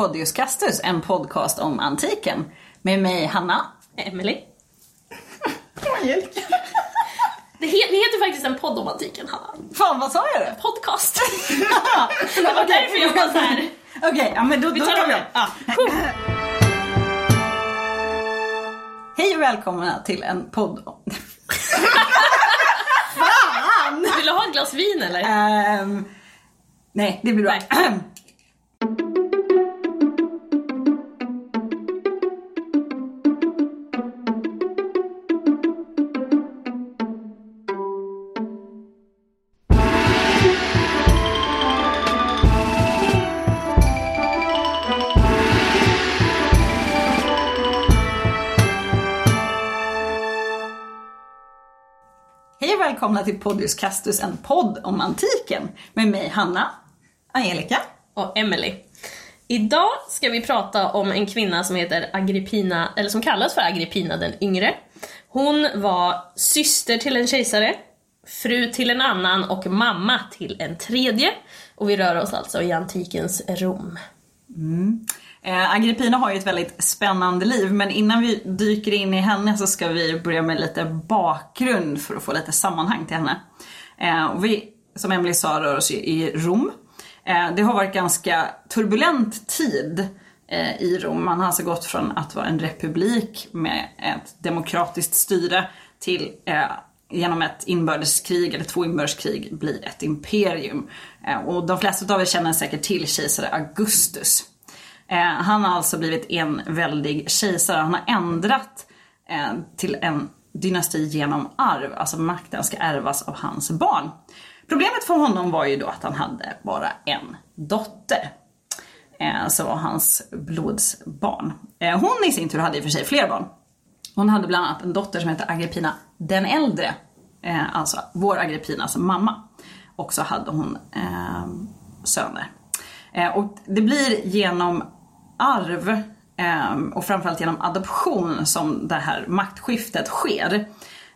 Podius Castus, en podcast om antiken. Med mig Hanna. Emily. Angelica. Det, he det heter faktiskt en podd om antiken, Hanna. Fan vad sa jag det? Podcast. det var därför jag var såhär. Okej, ja men då, Vi då tar vi det. Ja. Hej och välkomna till en podd om... Vill du ha ett glas vin eller? Ehm, nej, det blir bra. Välkomna till Podius Castus, en podd om antiken. Med mig Hanna, Angelica. Och Emily. Idag ska vi prata om en kvinna som heter Agrippina, eller som kallas för Agrippina den yngre. Hon var syster till en kejsare, fru till en annan och mamma till en tredje. Och vi rör oss alltså i antikens Rom. Mm. Eh, Agrippina har ju ett väldigt spännande liv men innan vi dyker in i henne så ska vi börja med lite bakgrund för att få lite sammanhang till henne. Eh, och vi, som Emily sa, rör oss ju i Rom. Eh, det har varit ganska turbulent tid eh, i Rom. Man har alltså gått från att vara en republik med ett demokratiskt styre till eh, genom ett inbördeskrig, eller två inbördeskrig, bli ett imperium. Eh, och de flesta av er känner säkert till kejsare Augustus. Eh, han har alltså blivit en väldig kejsare. Han har ändrat eh, till en dynasti genom arv. Alltså makten ska ärvas av hans barn. Problemet för honom var ju då att han hade bara en dotter. Eh, som var hans blodsbarn. Hon i sin tur hade i och för sig fler barn. Hon hade bland annat en dotter som hette Agrippina den äldre. Alltså vår Agrippinas mamma. Och så hade hon söner. Och det blir genom arv ehm, och framförallt genom adoption som det här maktskiftet sker.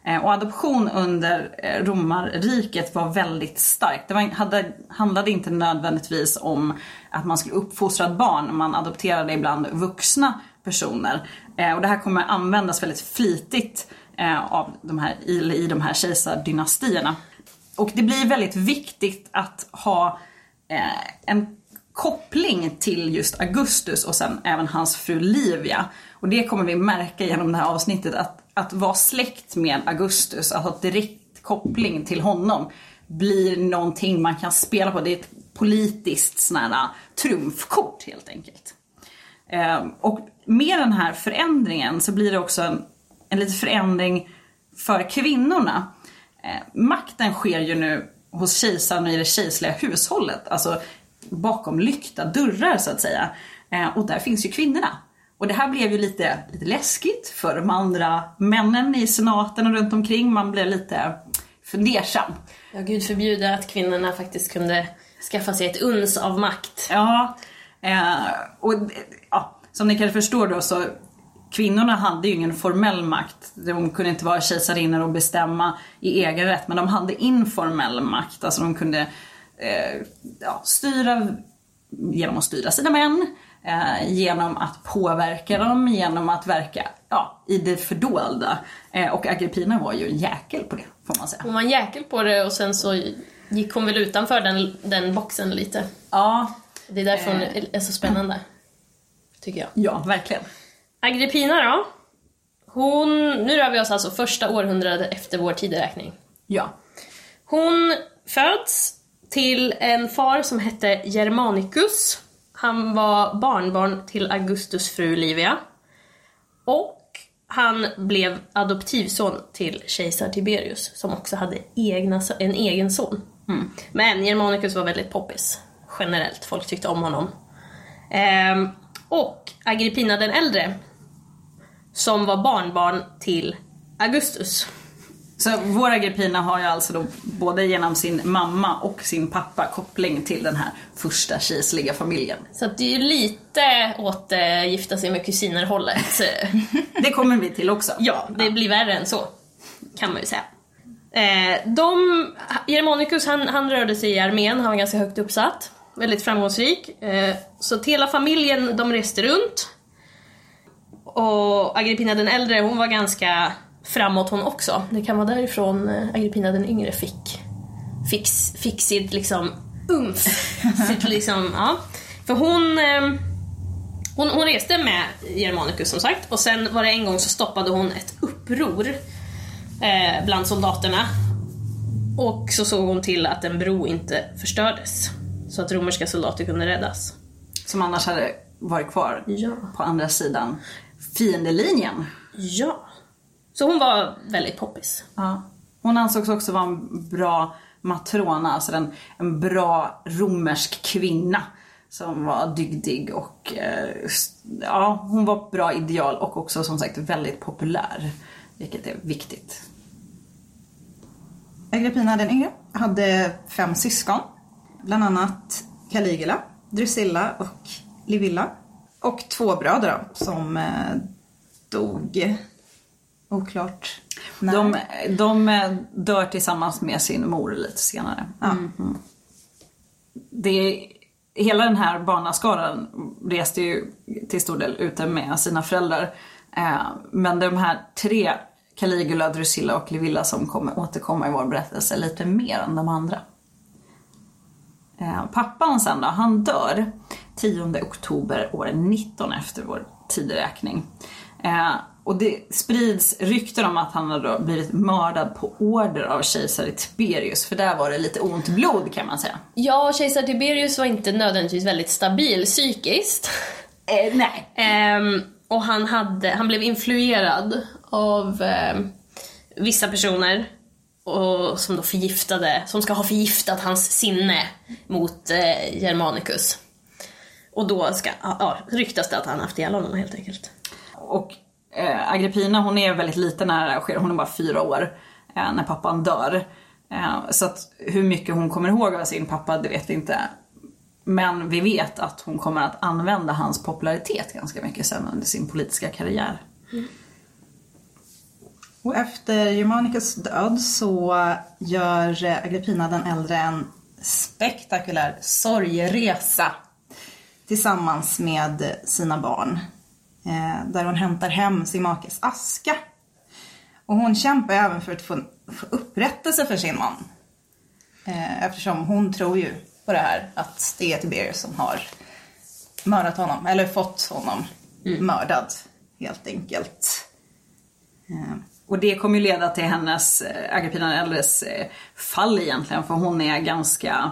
Eh, och adoption under eh, romarriket var väldigt starkt. Det var, hade, handlade inte nödvändigtvis om att man skulle uppfostra ett barn, man adopterade ibland vuxna personer. Eh, och det här kommer användas väldigt flitigt av de här, i, i de här kejsardynastierna. Och det blir väldigt viktigt att ha en koppling till just Augustus och sen även hans fru Livia. Och det kommer vi märka genom det här avsnittet att, att vara släkt med Augustus, alltså att ha direkt koppling till honom blir någonting man kan spela på. Det är ett politiskt sån här äh, trumfkort helt enkelt. Eh, och med den här förändringen så blir det också en, en liten förändring för kvinnorna. Eh, makten sker ju nu hos kejsaren och i det kejserliga hushållet, alltså bakom lyckta dörrar så att säga. Eh, och där finns ju kvinnorna. Och det här blev ju lite, lite läskigt för de andra männen i senaten och runt omkring. Man blev lite fundersam. Ja, gud förbjude att kvinnorna faktiskt kunde skaffa sig ett uns av makt. Ja, eh, och ja, som ni kanske förstår då så Kvinnorna hade ju ingen formell makt. De kunde inte vara kejsarinnor och bestämma i egen rätt. Men de hade informell makt. Alltså de kunde eh, ja, styra genom att styra sina män. Eh, genom att påverka dem, genom att verka ja, i det fördolda. Eh, och Agrippina var ju en jäkel på det, får man säga. Hon var en jäkel på det och sen så gick hon väl utanför den, den boxen lite. Ja, Det är därför hon är så spännande. Tycker jag. ja verkligen. Agrippina då? Hon, nu rör vi oss alltså första århundradet efter vår tideräkning. Ja. Hon föds till en far som hette Germanicus. Han var barnbarn till Augustus fru Livia. Och han blev adoptivson till kejsar Tiberius som också hade egna, en egen son. Men Germanicus var väldigt poppis generellt, folk tyckte om honom. Ehm, och Agrippina den äldre som var barnbarn till Augustus. Så vår Agrippina har ju alltså då både genom sin mamma och sin pappa koppling till den här första kejserliga familjen. Så det är ju lite åt eh, gifta sig med kusiner hållet. Det kommer vi till också. ja, det blir värre än så. Kan man ju säga. Eh, de, Germanicus han, han rörde sig i armén, han var ganska högt uppsatt. väldigt framgångsrik. Eh, så hela familjen de reste runt. Och Agrippina den äldre hon var ganska framåt hon också. Det kan vara därifrån eh, Agrippina den yngre fick, fick, fick sitt liksom umf. sitt liksom, ja. För hon, eh, hon, hon reste med Germanicus som sagt och sen var det en gång så stoppade hon ett uppror eh, bland soldaterna. Och så såg hon till att en bro inte förstördes. Så att romerska soldater kunde räddas. Som annars hade varit kvar Ja. på andra sidan fiendelinjen. Ja. Så hon var väldigt poppis. Ja. Hon ansågs också vara en bra matrona, alltså en, en bra romersk kvinna. Som var dygdig och eh, ja, hon var bra ideal och också som sagt väldigt populär. Vilket är viktigt. Agrippina den yngre hade fem syskon. Bland annat Caligula, Drusilla och Livilla. Och två bröder då, som eh, dog oklart när. De, de eh, dör tillsammans med sin mor lite senare. Mhm. Det är, hela den här barnaskaran reste ju till stor del ute med sina föräldrar. Eh, men de här tre, Caligula, Drusilla och Livilla som kommer återkomma i vår berättelse lite mer än de andra. Eh, pappan sen då, han dör 10 oktober år 19 efter vår tideräkning. Eh, och det sprids rykten om att han har blivit mördad på order av kejsare Tiberius, för där var det lite ont blod kan man säga. Ja, kejsar Tiberius var inte nödvändigtvis väldigt stabil psykiskt. Eh, nej. Ehm, och han, hade, han blev influerad av ehm, vissa personer och, som då förgiftade, som ska ha förgiftat hans sinne mot eh, Germanicus. Och då ska, ja, ryktas det att han haft ihjäl honom helt enkelt. Och eh, Agrippina hon är väldigt liten när det sker, hon är bara fyra år eh, när pappan dör. Eh, så att hur mycket hon kommer ihåg av sin pappa det vet vi inte. Men vi vet att hon kommer att använda hans popularitet ganska mycket sen under sin politiska karriär. Mm. Och efter Germanicus död så gör Agrippina den äldre en spektakulär sorgeresa tillsammans med sina barn. Eh, där hon hämtar hem sin makes aska. Och hon kämpar även för att få, få upprättelse för sin man. Eh, eftersom hon tror ju på det här att det är Tiberius som har mördat honom, eller fått honom mördad helt enkelt. Eh, Och det kommer ju leda till hennes, Agrippina den äldres fall egentligen, för hon är ganska,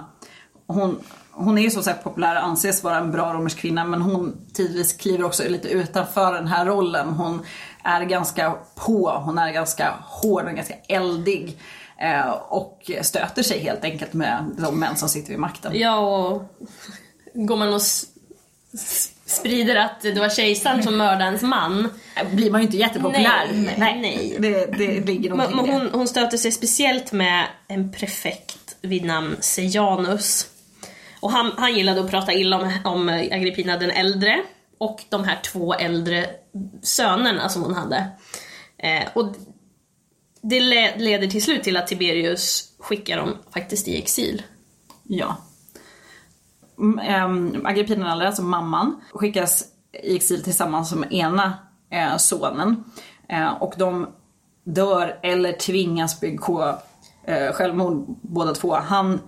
hon, hon är ju som sagt populär och anses vara en bra romersk kvinna men hon tidvis kliver också lite utanför den här rollen. Hon är ganska på, hon är ganska hård och ganska eldig. eh, Och stöter sig helt enkelt med de män som sitter vid makten. Ja, och går man och sprider att det var kejsaren som mördade ens man. Blir man ju inte jättepopulär. Nej, nej. Det, det ligger Men, någonting men det. hon, hon stöter sig speciellt med en prefekt vid namn Sejanus. Och han, han gillade att prata illa om, om Agrippina den äldre och de här två äldre sönerna som hon hade. Eh, och det le, leder till slut till att Tiberius skickar dem faktiskt i exil. Ja. Ähm, Agrippina den äldre, alltså mamman, skickas i exil tillsammans med ena eh, sonen. Eh, och de dör eller tvingas begå eh, självmord båda två. Han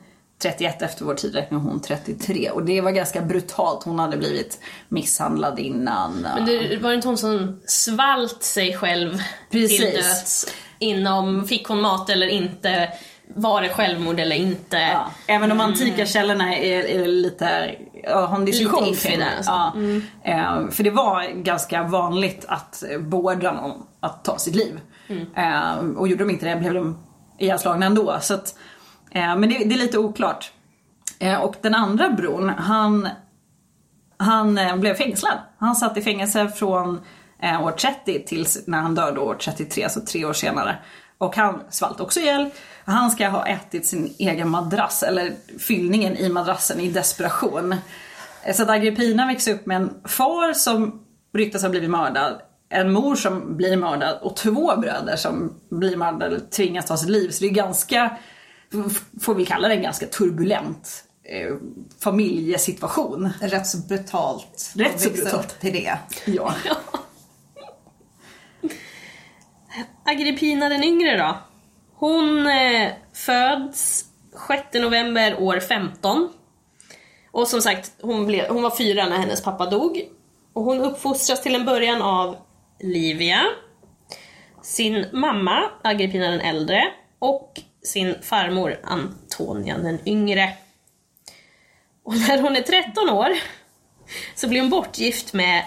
31 efter vår tidräkning och hon 33. Och det var ganska brutalt. Hon hade blivit misshandlad innan. Men det var inte hon som svalt sig själv Precis. till döds inom, fick hon mat eller inte, var det självmord eller inte? Ja, även de antika källorna är, är lite, har en diskussion Lite kring det. Ja. Eh, för det var ganska vanligt att beordra någon att ta sitt liv. Eh, och gjorde de inte det blev de ihjälslagna ändå. Så att, Eh, men det, det är lite oklart. Eh, och den andra bron, han, han eh, blev fängslad. Han satt i fängelse från år 30 tills när han dör då år 33, alltså tre år senare. Och han svalt också ihjäl. Han ska ha ätit sin egen madrass, eller fyllningen i madrassen i desperation. Så att Agrippina växer upp med en far som ryktas ha blivit mördad, en mor som blir mördad och två bröder som blir mördade eller tvingas ta sitt liv. Så det är ganska, får vi kalla det en ganska turbulent eh, familjesituation. Rätt så brutalt. Rätt så brutalt. till det. Ja. Agrippina den yngre då? Hon eh, föds 6 november år 15. Och som sagt, hon, blev, hon var fyra när hennes pappa dog. Och hon uppfostras till en början av Livia, sin mamma Agrippina den äldre och sin farmor Antonia den yngre. Och när hon är 13 år så blir hon bortgift med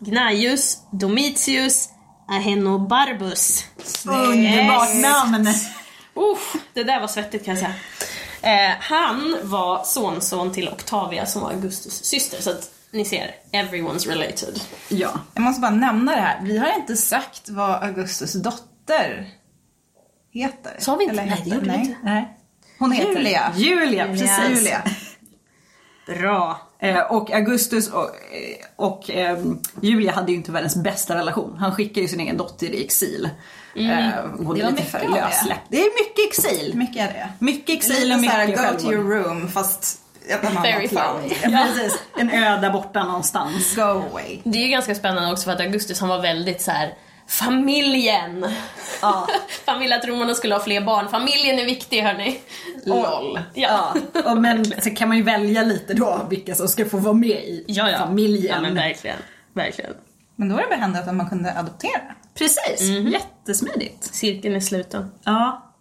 Gnaeus Domitius Ahenobarbus. Underbart namn! Uff, det där var svettigt kan jag säga. Eh, han var sonson till Octavia som var Augustus syster, så att ni ser, everyone's related. Ja. Jag måste bara nämna det här. Vi har inte sagt vad Augustus dotter heter. Sa vi inte? Eller Nej, det gjorde vi inte. Nej. Hon heter Julia. Julia, precis. Julia. Bra. Eh, och Augustus och, eh, och ehm, Julia hade ju inte världens bästa relation. Han skickade ju sin egen dotter i exil. Mm. Eh, hon Det är var lite mycket för av det. lössläppt. Det är mycket exil. Mycket är det. Mycket exil Lite och såhär, mycket go to your självmord. room fast ett annat Very. Ja, precis. En ö där borta någonstans. Go away. Det är ju ganska spännande också för att Augustus han var väldigt så här. Familjen. Ja. Han ville att romarna skulle ha fler barn. Familjen är viktig hörni. LOL. Ja. Ja. Och men så kan man ju välja lite då vilka som ska få vara med i Ja, ja. familjen. Ja men verkligen. Verkligen. Men då var det behändigt att man kunde adoptera. Precis, Mhm. jättesmidigt. Cirkeln är sluten. Ja.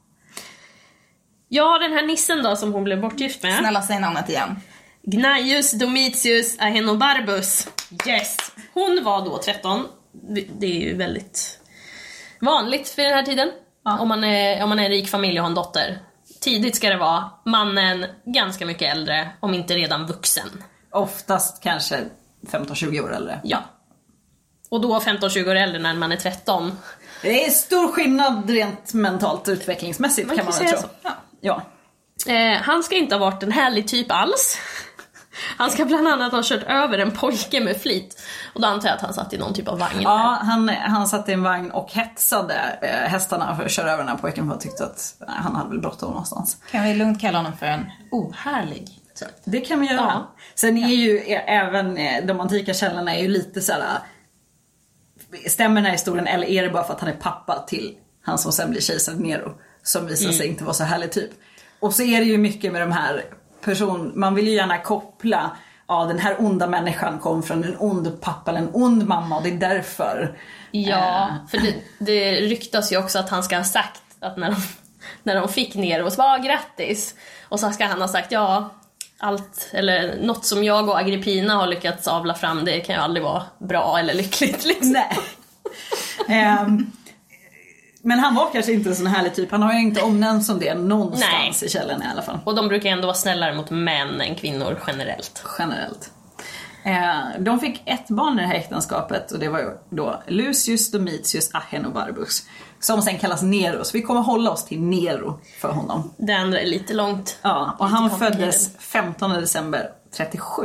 Ja, den här nissen då som hon blev bortgift med. Snälla säg namnet igen. Gnaeus Domitius Ahenobarbus. Yes! Hon var då 13. Det är ju väldigt vanligt för den här tiden. Ja. Om, man är, om man är en rik familj och har en dotter. Tidigt ska det vara mannen ganska mycket äldre, om inte redan vuxen. Oftast kanske 15-20 år äldre. Ja. Och då 15-20 år äldre när man är 13. Det är stor skillnad rent mentalt utvecklingsmässigt Man kan kan man väl säga tro. så. Ja. Eh, han ska inte ha varit en härlig typ alls. Han ska bland annat ha kört över en pojke med flit. Och då antar jag att han satt i någon typ av vagn. Ja, han, han satt i en vagn och hetsade eh, hästarna för att köra över den här pojken för att tyckte att nej, han hade väl bråttom någonstans. Kan vi lugnt kalla honom för en ohärlig typ? Det kan vi göra. Ja. Sen är ju eh, även eh, de antika källorna är ju lite så här. eh, Stämmer den här historien eller är det bara för att han är pappa till han som sen blir kejsar Nero? Som visar sig inte vara så härlig typ. Och så är det ju mycket med de här person, man vill ju gärna koppla Ja den här onda människan kom från en ond pappa eller en ond mamma och det är därför. Ja, Eh, för det, det ryktas ju också att han ska ha sagt att när de, när de fick Nero så var grattis. Och så ska han ha sagt ja, allt, eller något som jag och Agrippina har lyckats avla fram det kan ju aldrig vara bra eller lyckligt liksom. Nej. Ehm, men han var kanske inte en sån härlig typ. Han har ju inte omnämnts som det någonstans Nej. i källorna i alla fall. Och de brukar ändå vara snällare mot män än kvinnor generellt. Generellt. Eh, de fick ett barn i det här äktenskapet och det var ju då Lucius Domitius Ahenobarbus. Som sen kallas Nero, så vi kommer hålla oss till Nero för honom. Det andra är lite långt. Ja, och han föddes 15 december 37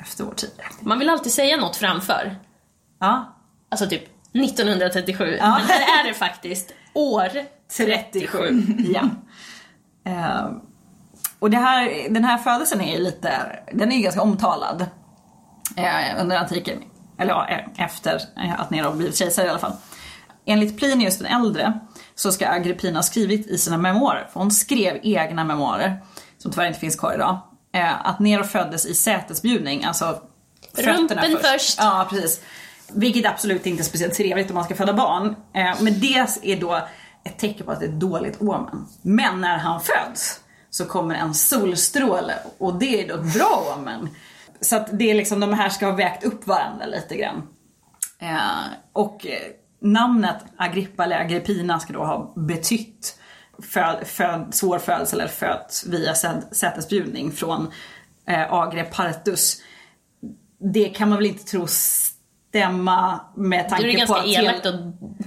efter vår tid. Man vill alltid säga något framför. Ja, Alltså typ 1937. Ja. Men här är det faktiskt år 37. ja. Eh, och det här, den här födelsen är ju lite, den är ju ganska omtalad. Eh, under antiken, eller ja, eh, efter att Nero blivit kejsare i alla fall. Enligt Plinius den äldre så ska Agrippina ha skrivit i sina memoarer, för hon skrev egna memoarer, som tyvärr inte finns kvar idag, att Nero föddes i sätesbjudning, alltså Rumpen först. Ja, precis. Vilket absolut inte är speciellt trevligt om man ska föda barn. Eh, men det är då ett tecken på att det är ett dåligt omen. Men när han föds så kommer en solstråle och det är då ett bra omen. Så att det är liksom, de här ska ha vägt upp varandra lite grann. Eh, och eh, namnet Agrippa eller Agrippina ska då ha betytt föd, föd, svår födsel eller födt via sätesbjudning från eh, Agre Partus. Det kan man väl inte tro stämma med tanke är det på ganska att elakt att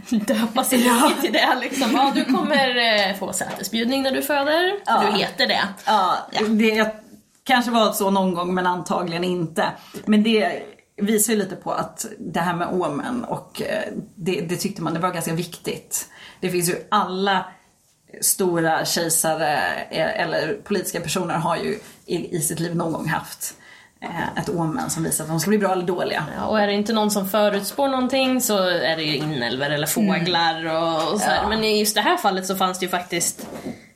döpa sig Ja. till det. Liksom. Ja, du kommer eh, få sätesbjudning när du föder, Ja. du heter det. Ja, det kanske var så någon gång men antagligen inte. Men det visar ju lite på att det här med omen och eh, det, det tyckte man det var ganska viktigt. Det finns ju alla stora kejsare eh, eller politiska personer har ju i, i sitt liv någon gång haft ett omen som visar att de ska bli bra eller dåliga. Ja, och är det inte någon som förutspår någonting så är det ju inälvor eller fåglar och, och så. Ja. Men i just det här fallet så fanns det ju faktiskt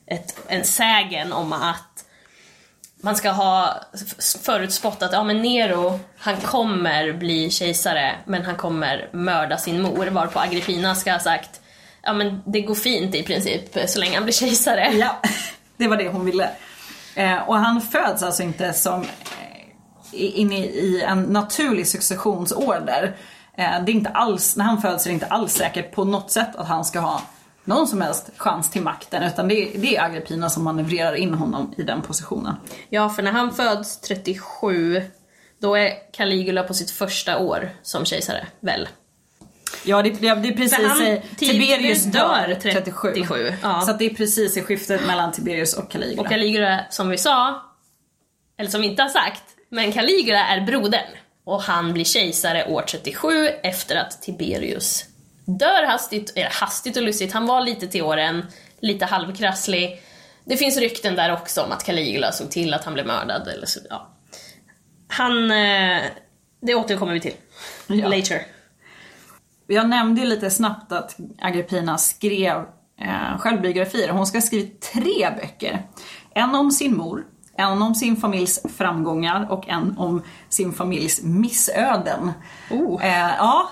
ett, en sägen om att man ska ha förutspått att ja, men Nero, han kommer bli kejsare men han kommer mörda sin mor. Varpå Agrippina ska ha sagt ja men det går fint i princip så länge han blir kejsare. Ja, det var det hon ville. Eh, och han föds alltså inte som eh, inne i en naturlig successionsorder. Eh, det är inte alls, när han föds är det inte alls säkert på något sätt att han ska ha någon som helst chans till makten utan det är, det är Agrippina som manövrerar in honom i den positionen. Ja, för när han föds 37 då är Caligula på sitt första år som kejsare, väl? Ja det, det, det är precis han- Tiberius dör 37. 37, ja. Så det är precis i skiftet mellan Tiberius och Caligula. Och Caligula, som vi sa, eller som vi inte har sagt, men Caligula är brodern. Och han blir kejsare år 37 efter att Tiberius dör hastigt, eller hastigt och lustigt, han var lite till åren, lite halvkrasslig. Det finns rykten där också om att Caligula såg till att han blev mördad eller så, ja. Han, eh, det återkommer vi till. Ja. Later. Jag nämnde ju lite snabbt att Agrippina skrev eh, självbiografier. Hon ska ha skrivit tre böcker. En om sin mor, en om sin familjs framgångar och en om sin familjs missöden. Oh. Eh, ja,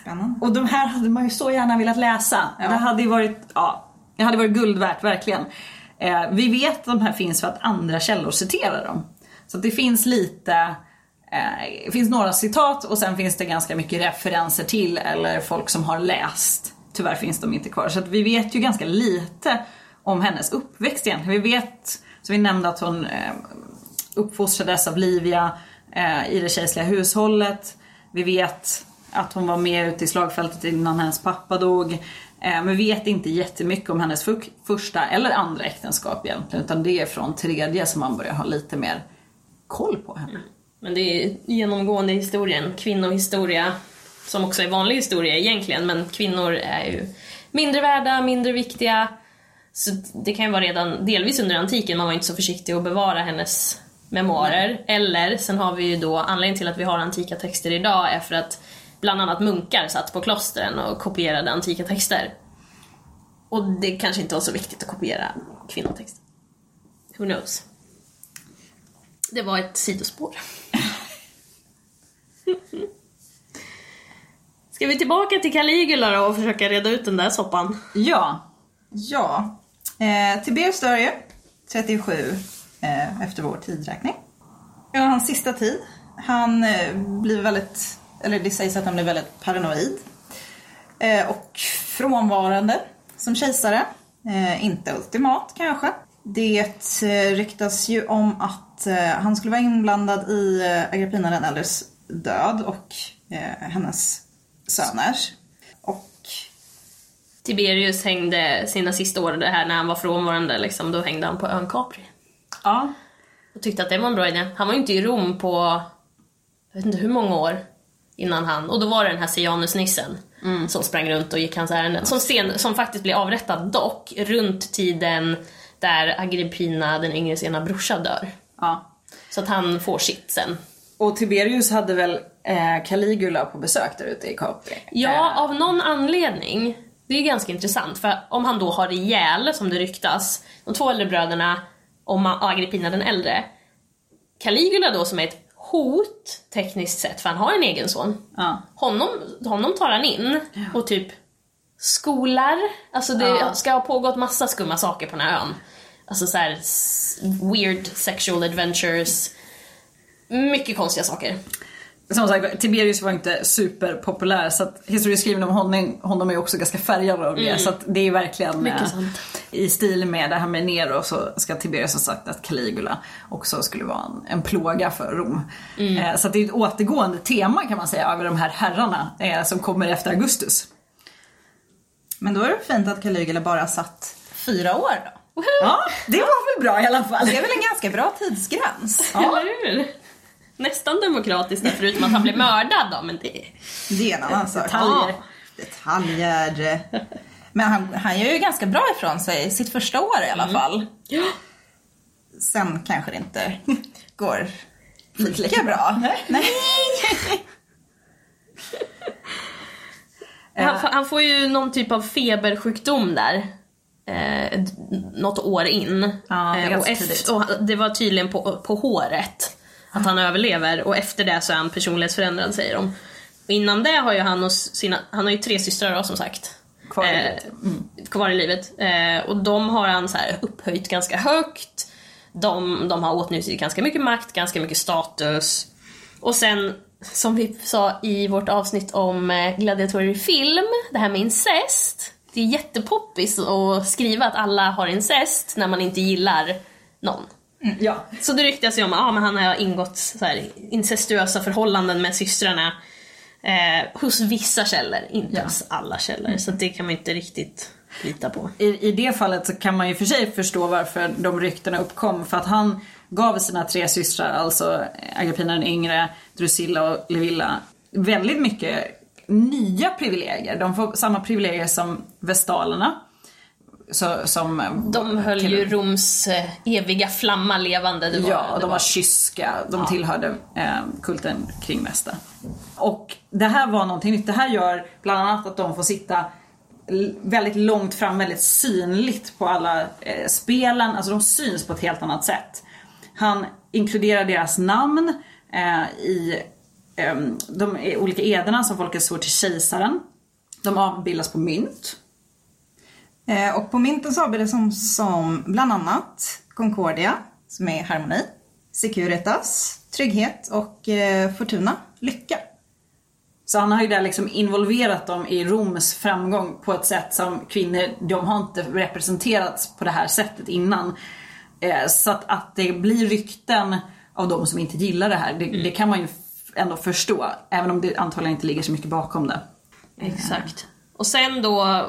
Spännande. och de här hade man ju så gärna velat läsa. Ja. Det hade ju varit, ja, det hade varit guld värt, verkligen. Eh, vi vet att de här finns för att andra källor citerar dem. Så det finns lite, eh, det finns några citat och sen finns det ganska mycket referenser till eller folk som har läst. Tyvärr finns de inte kvar. Så vi vet ju ganska lite om hennes uppväxt egentligen. Vi vet, så vi nämnde att hon eh, uppfostrades av Livia eh, i det kejserliga hushållet. Vi vet att hon var med ute i slagfältet innan hennes pappa dog. Eh, men vi vet inte jättemycket om hennes första eller andra äktenskap egentligen. Utan det är från tredje som man börjar ha lite mer koll på henne. Mm. Men det är genomgående i historien, kvinnohistoria, som också är vanlig historia egentligen, men kvinnor är ju mindre värda, mindre viktiga. Så det kan ju vara redan delvis under antiken, man var inte så försiktig att bevara hennes memoarer. Eller, sen har vi ju då, anledningen till att vi har antika texter idag är för att bland annat munkar satt på klostren och kopierade antika texter. Och det kanske inte var så viktigt att kopiera kvinnotexter. Who knows? Det var ett sidospår. Ska vi tillbaka till Caligula då och försöka reda ut den där soppan? Ja, Ja, eh, Tiberius dör ju 37 eh, efter vår tidräkning. Ja, hans sista tid. Han eh, blir väldigt, eller det sägs att han blir väldigt paranoid. Eh, och frånvarande som kejsare. Eh, inte ultimat kanske. Det eh, ryktas ju om att eh, han skulle vara inblandad i eh, Agrippina den äldres död och eh, hennes söners. Tiberius hängde sina sista år, det här när han var frånvarande, liksom, då hängde han på ön Capri. ja. Och tyckte att det var en bra idé. Han var ju inte i Rom på, jag vet inte hur många år innan han, och då var det den här Sianusnissen som sprang runt och gick hans ärenden. Som, sen, som faktiskt blev avrättad dock, runt tiden där Agrippina den yngres ena brorsa dör. ja. Så att han får sitt sen. Och Tiberius hade väl eh, Caligula på besök där ute i Capri? Ja, Eh, av någon anledning. Det är ganska intressant, för om han då har ihjäl, som det ryktas, de två äldre bröderna och Agrippina den äldre. Caligula då som är ett hot, tekniskt sett, för han har en egen son. ja. Honom, honom tar han in och typ skolar. Alltså det Ja. ska ha pågått massa skumma saker på den här ön. Alltså så här weird sexual adventures. Mycket konstiga saker. Som sagt, Tiberius var inte superpopulär så att historieskrivningen om honom, honom är också ganska färgad av det. Så att det är verkligen eh, i stil med det här med Nero så ska Tiberius ha sagt att Caligula också skulle vara en, en plåga för Rom. Eh, så att det är ett återgående tema kan man säga över de här herrarna eh, som kommer efter Augustus. Men då är det fint att Caligula bara satt fyra år då. Ja, det var väl bra i alla fall. Det är väl en ganska bra tidsgräns? Eller hur? Nästan demokratiskt där, förutom att han blev mördad då, men det... Det är en annan sak. Detaljer. Ja, detaljer. Men han, han gör ju ganska bra ifrån sig, sitt första år i alla fall. Ja. Sen kanske det inte går lika bra. Nej. Han, får- han får ju någon typ av febersjukdom där. Eh, något år in. Ja, det Eh, och, efter, och det var tydligen på, på håret. Att han överlever och efter det så är han personlighetsförändrad säger de. Och innan det har ju han och sina, han har ju tre systrar då, som sagt. Kvar i Eh, livet. kvar i livet. Eh, och de har han så här upphöjt ganska högt. De, de har åtnjutit ganska mycket makt, ganska mycket status. Och sen, som vi sa i vårt avsnitt om eh, gladiatorer i film, det här med incest. Det är jättepoppis att skriva att alla har incest när man inte gillar någon. Ja. Så det ryktas ju om att ah, men han har ingått så här, incestuösa förhållanden med systrarna eh, hos vissa källor, inte Ja. hos alla källor. Så det kan man inte riktigt lita på. I, I det fallet så kan man ju för sig förstå varför de ryktena uppkom. För att han gav sina tre systrar, alltså Agrippina den yngre, Drusilla och Levilla, väldigt mycket nya privilegier. De får samma privilegier som vestalerna. Så, som, De höll till- ju Roms eh, eviga flamma levande. Det var, Ja, det de var kyska. De tillhörde eh, kulten kring Vesta. Och det här var någonting nytt. Det här gör bland annat att de får sitta väldigt långt fram, väldigt synligt på alla eh, spelen. Alltså de syns på ett helt annat sätt. Han inkluderar deras namn eh, i eh, de olika ederna som folket svor till kejsaren. De avbildas på mynt. Eh, Och på mynten så har vi det som, som bland annat Concordia, som är harmoni, Securitas, trygghet och eh, Fortuna, lycka. Så han har ju där liksom involverat dem i Roms framgång på ett sätt som kvinnor, de har inte representerats på det här sättet innan. Eh, Så att, att det blir rykten av de som inte gillar det här, det, det kan man ju ändå förstå. Även om det antagligen inte ligger så mycket bakom det. Exakt. Och sen då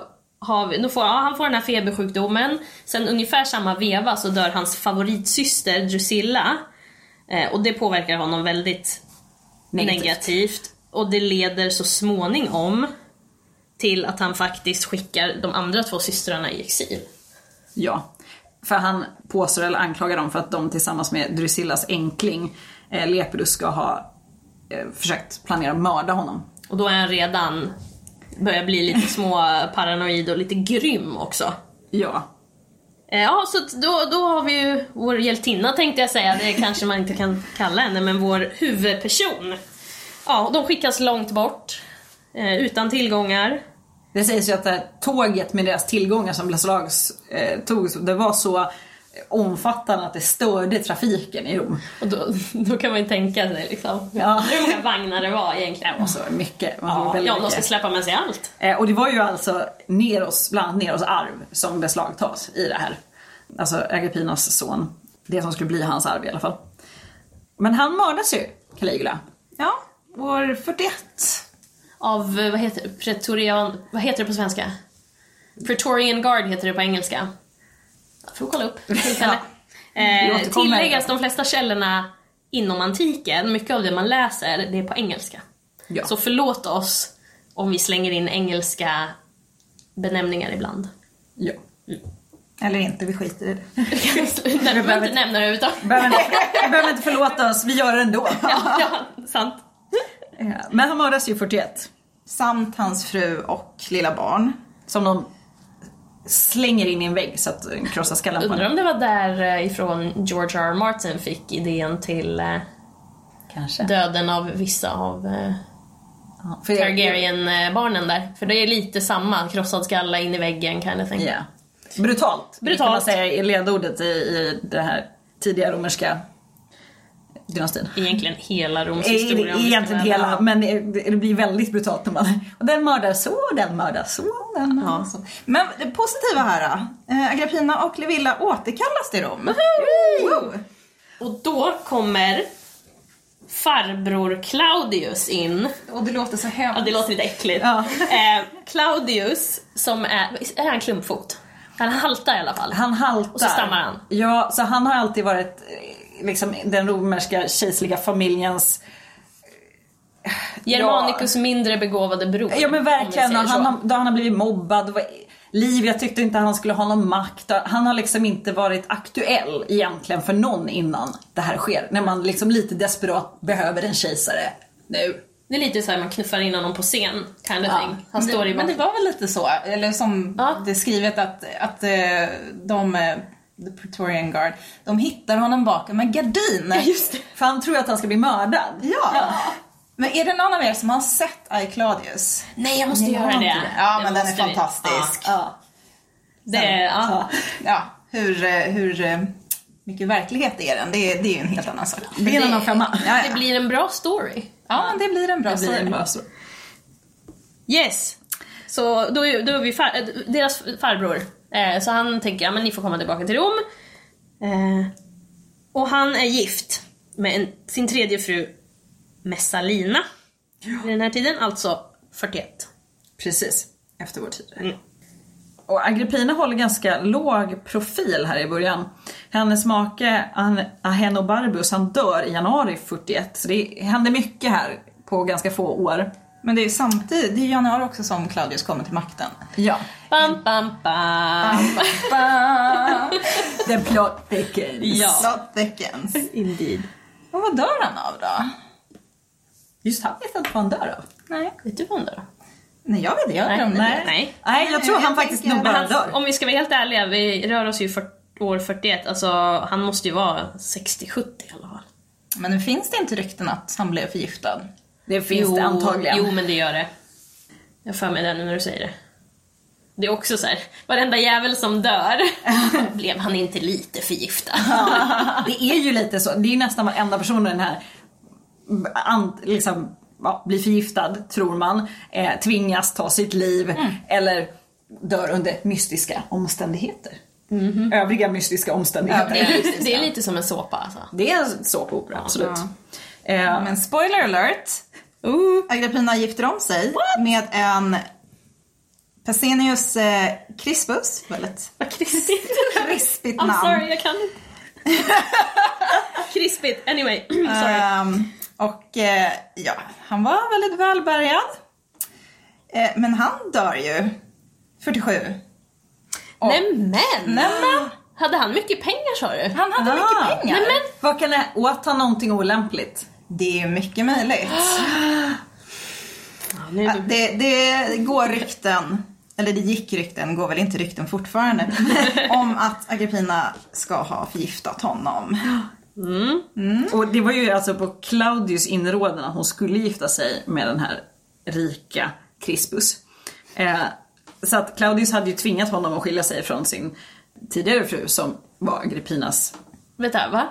har vi, får, ja, han får den här febersjukdomen. Sen ungefär samma veva så dör hans favoritsyster Drusilla. Eh, och det påverkar honom väldigt Negativt. negativt. Och det leder så småningom till att han faktiskt skickar de andra två systrarna i exil. Ja. För han påstår eller anklagar dem för att de tillsammans med Drusillas enkling eh, Lepidus ska ha eh, försökt planera att mörda honom. Och då är han redan börjar bli lite små paranoid och lite grym också. Ja. Eh, Ja, så då, då har vi ju vår hjältinna tänkte jag säga, det kanske man inte kan kalla henne, men vår huvudperson. Ja, de skickas långt bort, eh, utan tillgångar. Det sägs ju att det här tåget med deras tillgångar som beslags eh, togs, det var så omfattande att det störde trafiken i Rom. Och då, då kan man ju tänka sig liksom, Ja. hur många vagnar det var egentligen. Och så mycket. Man Ja, ja, de ska släppa med sig allt. Eh, och det var ju alltså Neros, bland annat Neros arv som beslagtas i det här. Alltså Agrippinas son. Det som skulle bli hans arv i alla fall. Men han mördas ju, Caligula. Ja, år 41. Av, eh, vad heter det, Pretorian, vad heter det på svenska? Pretorian Guard heter det på engelska. Får kolla upp tillfälle. Vi eh, tilläggas de flesta källorna inom antiken, mycket av det man läser, det är på engelska. Ja. Så förlåt oss om vi slänger in engelska benämningar ibland. Ja. Eller inte, vi skiter i det. Där behöver inte nämna det överhuvudtaget. Inte, behöver inte förlåta oss, vi gör det ändå. Ja, ja, sant. Eh, Men han mördas ju 41. Samt hans fru och lilla barn. Som de slänger in i en vägg så att den krossar skallen på Undrar om det var därifrån George R. R. Martin fick idén till eh, Kanske. döden av vissa av eh, Ja, för- Targaryen-barnen där. För det är lite samma, krossad skalla in i väggen kind of thing. Ja. Brutalt. Brutalt. Kan man säga i ledordet i, i det här tidiga romerska dynastin. Egentligen hela Roms E- historia. Egentligen hela, men det, det blir väldigt brutalt när man... Och den mördar så, och den mördar så, och den mördar så. Men det positiva här då. Eh, Agrippina och Levilla återkallas till Rom. Och då kommer farbror Claudius in. Och det låter så Ja, hemskt. det låter lite äckligt. Ja. Eh, Claudius, som är... Är han klumpfot? Han haltar i alla fall. Han haltar. Och så stammar han. Ja, så han har alltid varit eh, liksom den romerska kejserliga familjens... Germanicus mindre begåvade bror. Ja men verkligen, han har, då han har blivit mobbad. Vad- Livia tyckte inte han skulle ha någon makt. Han har liksom inte varit aktuell egentligen för någon innan det här sker. När man liksom lite desperat behöver en kejsare nu. Det är lite så här man knuffar in honom på scen, kind of Ja. thing. Han står i Men det var väl lite så, eller som Ja. det är skrivet att, att eh, de, eh, the Praetorian Guard, de hittar honom bakom en gardin. Just det. För han tror att han ska bli mördad. Ja. Men är det någon av er som har sett I Claudius? Nej, jag måste Nej, göra har det. inte det. Ja, Det men den är måste vi. fantastisk. Ja. Ja, det, ja. Ja, hur, hur eh, mycket verklighet är den? Det är, det är ju en helt annan sak. Det är en annan femma. Ja, Det ja. blir en bra story. ja det blir en bra Det blir story. en bra story. Yes! Så då är, då är vi far, eh, deras farbror. Eh, så han tänker, ja men ni får komma tillbaka till Rom. Eh, och han är gift med en, sin tredje fru Messalina. Vid den här tiden, alltså 41. Precis, efter vår tid. Mm. Och Agrippina håller ganska låg profil här i början. Hennes make Ahenobarbus han dör i januari 41, så det händer mycket här på ganska få år. Men det är samtidigt, det är januari också som Claudius kommer till makten. Ja, Bam, bam, bam. the plot thickens. Ja. Plot thickens. Indeed. Och vad dör han av då? Just han vet inte vad han dör av. Nej, Vet du vad han dör? Nej jag vet inte, jag Nej. Nej. Nej, jag tror Jag han faktiskt nog bara dör. om vi ska vara helt ärliga, vi rör oss ju för, år 41, alltså han måste ju vara 60-70 i alla fall. Men nu finns det inte rykten att han blev förgiftad. Det finns det antagligen. Jo, men det gör det. Jag får mig det nu när du säger det. Det är också så här, varenda jävel som dör, blev han inte lite förgiftad? Det är ju lite så, det är ju nästan varenda person i den här an, liksom, ja, blir förgiftad, tror man, eh, tvingas ta sitt liv eller dör under mystiska omständigheter. Övriga mystiska omständigheter. Det är, det är lite som en såpa alltså. Det är en såpopera, absolut. Eh, Men spoiler alert! Uh, Agrippina gifter om sig med en Pesenius eh, Crispus, väldigt krispigt. krispigt I'm namn. sorry, jag kan inte. Krispigt, anyway. sorry. Ehm, och eh, ja, han var väldigt välbärgad. Eh, men han dör ju 47. Och- Nämen! Nämen! Hade han mycket pengar sa du? Han hade Ah. mycket pengar. Nej, men, vad kan det, åt han någonting olämpligt? Det är mycket möjligt. Ja, Ja, Det, det går rykten, eller det gick rykten, går väl inte rykten fortfarande, om att Agrippina ska ha förgiftat honom. Och det var ju alltså på Claudius inrådan att hon skulle gifta sig med den här rika Crispus. Eh, så att Claudius hade ju tvingat honom att skilja sig från sin tidigare fru som var Agrippinas vänta, va?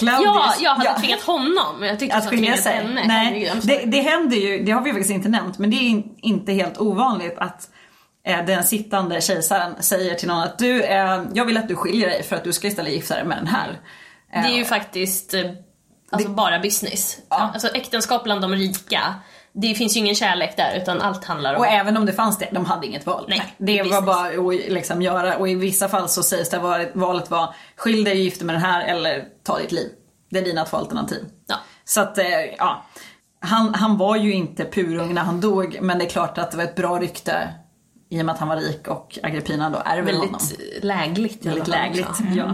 Claudius, Ja, jag hade ja, tvingat honom, jag tyckte att skilja tvingat sig. henne. Nej, det, det händer ju, det har vi faktiskt inte nämnt, men det är in, inte helt ovanligt att eh, den sittande kejsaren säger till någon att du, eh, jag vill att du skiljer dig för att du ska istället gifta dig med den här. Det är ju faktiskt eh, alltså bara business. Ja. Alltså äktenskap bland de rika, det finns ju ingen kärlek där utan allt handlar om... Och även om det fanns det, de hade inget val. Nej, det är var business. bara att liksom göra, och i vissa fall så sägs det att valet var skilj dig och gift dig med den här eller ta ditt liv. Det är dina två alternativ. Ja. Så att, eh, ja. Han, han var ju inte purung när han dog, men det är klart att det var ett bra rykte i och med att han var rik och Agrippina då ärver honom. Väldigt lägligt Väldigt lägligt, också. ja.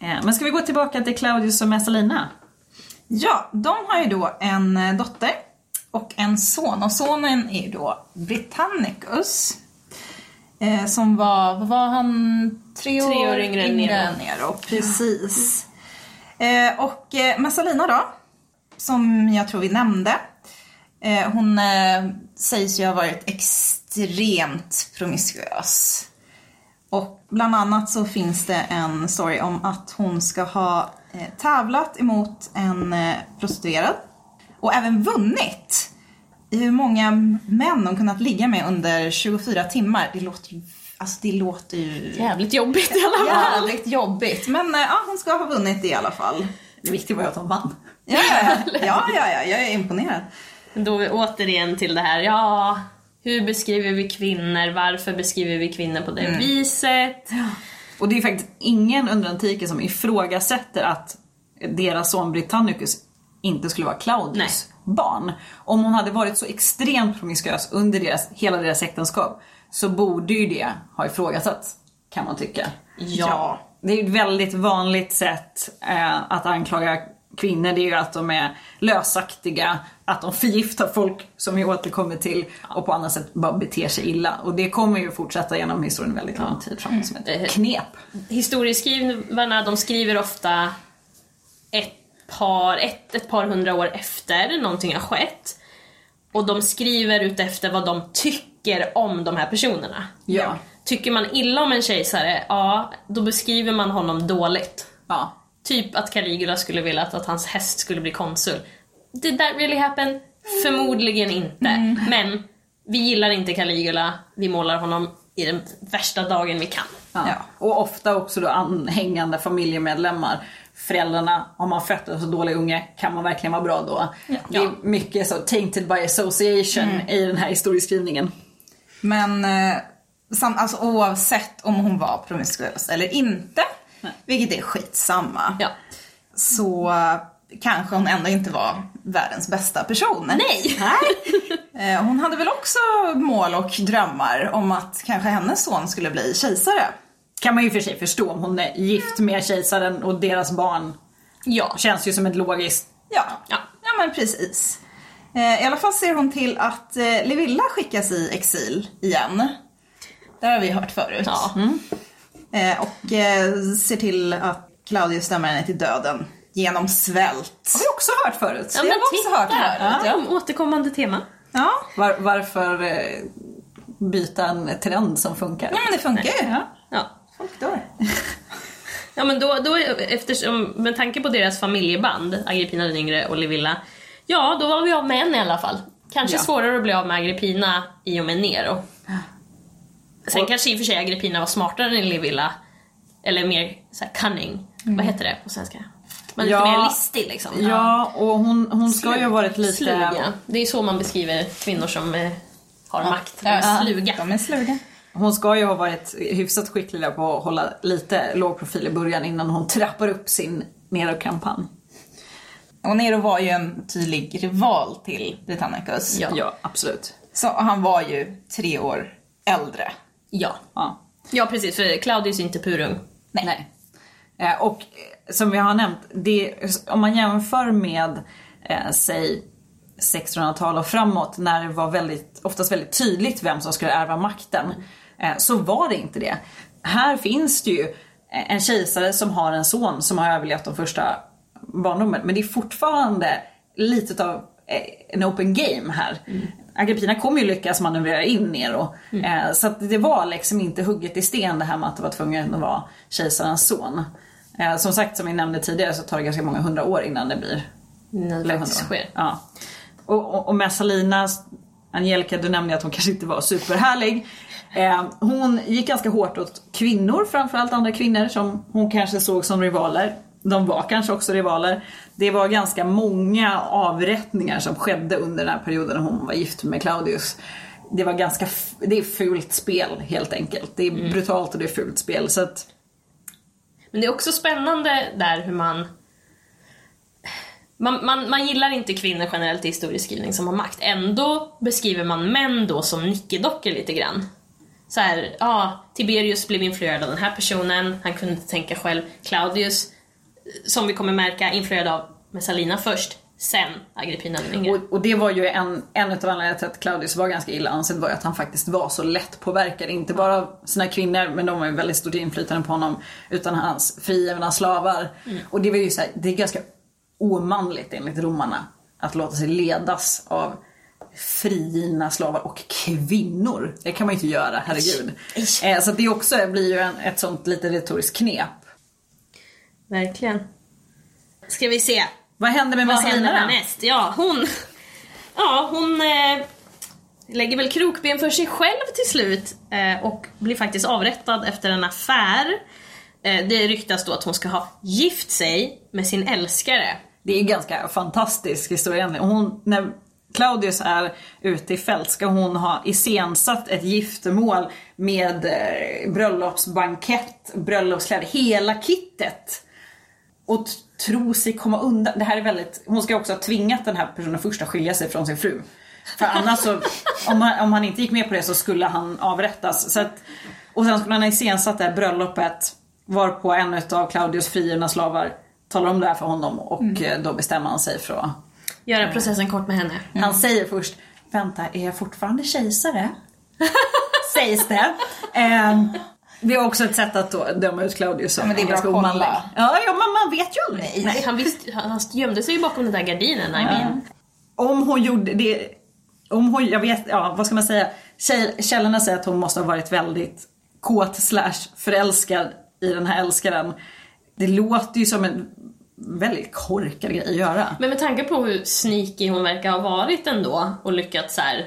Eh, Men ska vi gå tillbaka till Claudius och Messalina? Ja, de har ju då en eh, dotter och en son. Och sonen är ju då Britannicus. Eh, som var, vad var han? Tre år, Tre år yngre än Nero. Nero. Precis. Eh, och eh, Messalina då, som jag tror vi nämnde. Eh, hon eh, sägs ju ha varit extremt promiskuös. Och bland annat så finns det en story om att hon ska ha eh, tävlat emot en prostituerad och även vunnit. I hur många män hon kunnat ligga med under 24 timmar. Det låter ju, alltså det låter ju Jävligt jobbigt i alla fall. jävligt jobbigt. Men eh, ja, hon ska ha vunnit i alla fall. Det viktiga var ju att de vann. Ja, ja, ja, ja, ja jag är imponerad. Då vi återigen till det här, ja, hur beskriver vi kvinnor? Varför beskriver vi kvinnor på det viset? Och det är faktiskt ingen under antiken som ifrågasätter att deras son Britannicus inte skulle vara Claudius barn. Om hon hade varit så extremt promiskuös under deras, hela deras äktenskap så borde ju det ha ifrågasatts, kan man tycka. Ja. Det är ett väldigt vanligt sätt eh, att anklaga kvinnor, det är ju att de är lösaktiga, att de förgiftar folk, som vi återkommer till, och på annat sätt bara beter sig illa. Och det kommer ju fortsätta genom historien väldigt lång tid framåt som Eh, ett knep. Historieskrivarna de skriver ofta ett par, ett, ett par hundra år efter någonting har skett. Och de skriver utefter vad de tycker om de här personerna. Ja. Tycker man illa om en kejsare, ja, då beskriver man honom dåligt. Ja. Typ att Caligula skulle vilja att, att hans häst skulle bli konsul. Did that really happen? Förmodligen inte. Men vi gillar inte Caligula, vi målar honom i den värsta dagen vi kan. Ja. Ja. Och ofta också då anhängande familjemedlemmar. Föräldrarna, har man fött en så dålig unge, kan man verkligen vara bra då? Det är mycket så tainted by association i den här historieskrivningen. Men eh, sam, alltså, oavsett om hon var promiskuös eller inte, vilket är skitsamma, Ja. så eh, kanske hon ändå inte var världens bästa person. Nej! Eh, Hon hade väl också mål och drömmar om att kanske hennes son skulle bli kejsare. Kan man ju för sig förstå om hon är gift med kejsaren och deras barn Ja. känns ju som ett logiskt... Ja, Ja. ja men precis. Eh, I alla fall ser hon till att eh, Livilla skickas i exil igen. Det har vi hört förut. Ja. Eh, Och ser till att Claudius dömer henne till döden genom svält. har vi också hört förut. Ja, Det men har vi också hört förut, Ja. Återkommande tema. Ja, Var, varför byta en trend som funkar? ja men det funkar ju. Ja. Ja. Folk dör. Ja men då, då eftersom, med tanke på deras familjeband, Agrippina den yngre och Livilla, ja då var vi av med en i alla fall. Kanske Ja. svårare att bli av med Agrippina i och med Nero. Sen Och- kanske i och för sig Agrippina var smartare än Livilla, eller mer så här, cunning, vad heter det på svenska? Man är Ja. lite mer listig liksom. Ja, och hon, hon ska ju ha varit lite... Sluga. Det är så man beskriver kvinnor som eh, har makt. De Ja. är sluga. De är sluga. Hon ska ju ha varit hyfsat skicklig där på att hålla lite låg profil i början innan hon trappar upp sin Nero-kampanj. Och Nero var ju en tydlig rival till Britannicus. Ja. Ja, absolut. Så han var ju tre år äldre. Ja. Ja. ja, precis. För Claudius är inte purung. Nej. Eh, och som vi har nämnt, det, om man jämför med, eh, säg 1600-tal och framåt när det var väldigt, oftast väldigt tydligt vem som skulle ärva makten. Eh, så var det inte det. Här finns det ju eh, en kejsare som har en son som har överlevt de första barndomen. Men det är fortfarande lite av eh, en open game här. Agrippina kommer ju lyckas manövrera in Nero. Eh, så att det var liksom inte hugget i sten det här med att det var tvungen att vara kejsarens son. Som sagt, som vi nämnde tidigare så tar det ganska många hundra år innan det blir När det faktiskt sker. Ja. Och, och, och Messalina, Angelica, du nämnde att hon kanske inte var superhärlig. Eh, hon gick ganska hårt åt kvinnor, framförallt andra kvinnor som hon kanske såg som rivaler. De var kanske också rivaler. Det var ganska många avrättningar som skedde under den här perioden när hon var gift med Claudius. Det var ganska, det är fult spel helt enkelt. Det är brutalt och det är fult spel. Så att, Men det är också spännande där hur man... Man, man, man gillar inte kvinnor generellt i historieskrivning som har makt. Ändå beskriver man män då som nickedockor lite grann. Så här, ja, Tiberius blev influerad av den här personen, han kunde inte tänka själv. Claudius, som vi kommer märka, influerad av Messalina först, sen Agrippina den yngre. Och, och det var ju en, en av anledningarna till att Claudius var ganska illa ansedd var ju att han faktiskt var så lätt påverkad. Inte bara av sina kvinnor, men de var ju väldigt stort inflytande på honom. Utan hans frigivna slavar. Och det var ju så här, det är ganska omanligt enligt romarna. Att låta sig ledas av frigivna slavar och kvinnor. Det kan man ju inte göra, herregud. Ish. Eh, så det också blir ju en, ett sånt lite retoriskt knep. Verkligen. Ska vi se. Vad händer med då? härnäst? Ja, hon... Ja, hon eh, lägger väl krokben för sig själv till slut eh, och blir faktiskt avrättad efter en affär. Eh, det ryktas då att hon ska ha gift sig med sin älskare. Det är en ganska fantastisk historia egentligen. Hon, när Claudius är ute i fält ska hon ha iscensatt ett giftermål med eh, bröllopsbankett, bröllopskläder, hela kittet. Och tro sig komma undan. Det här är väldigt, hon ska också ha tvingat den här personen först att skilja sig från sin fru. För annars så, om han, om han inte gick med på det så skulle han avrättas. Så att, och sen skulle han ha iscensatt det här bröllopet varpå en av Claudius frigivna slavar talar om det här för honom och eh, då bestämmer han sig för att Göra processen kort med henne. Han säger först, vänta är jag fortfarande kejsare? Sägs det. Ehm, det är också ett sätt att då döma ut Claudius som men det är bra ganska omanlig. Ja, ja, men man vet ju aldrig. Nej, han, visste, han gömde sig ju bakom den där gardinen. I mean. Om hon gjorde det, om hon, jag vet, ja vad ska man säga, Käll- källorna säger att hon måste ha varit väldigt kåt slash förälskad i den här älskaren. Det låter ju som en väldigt korkad grej att göra. Men med tanke på hur sneaky hon verkar ha varit ändå och lyckats så här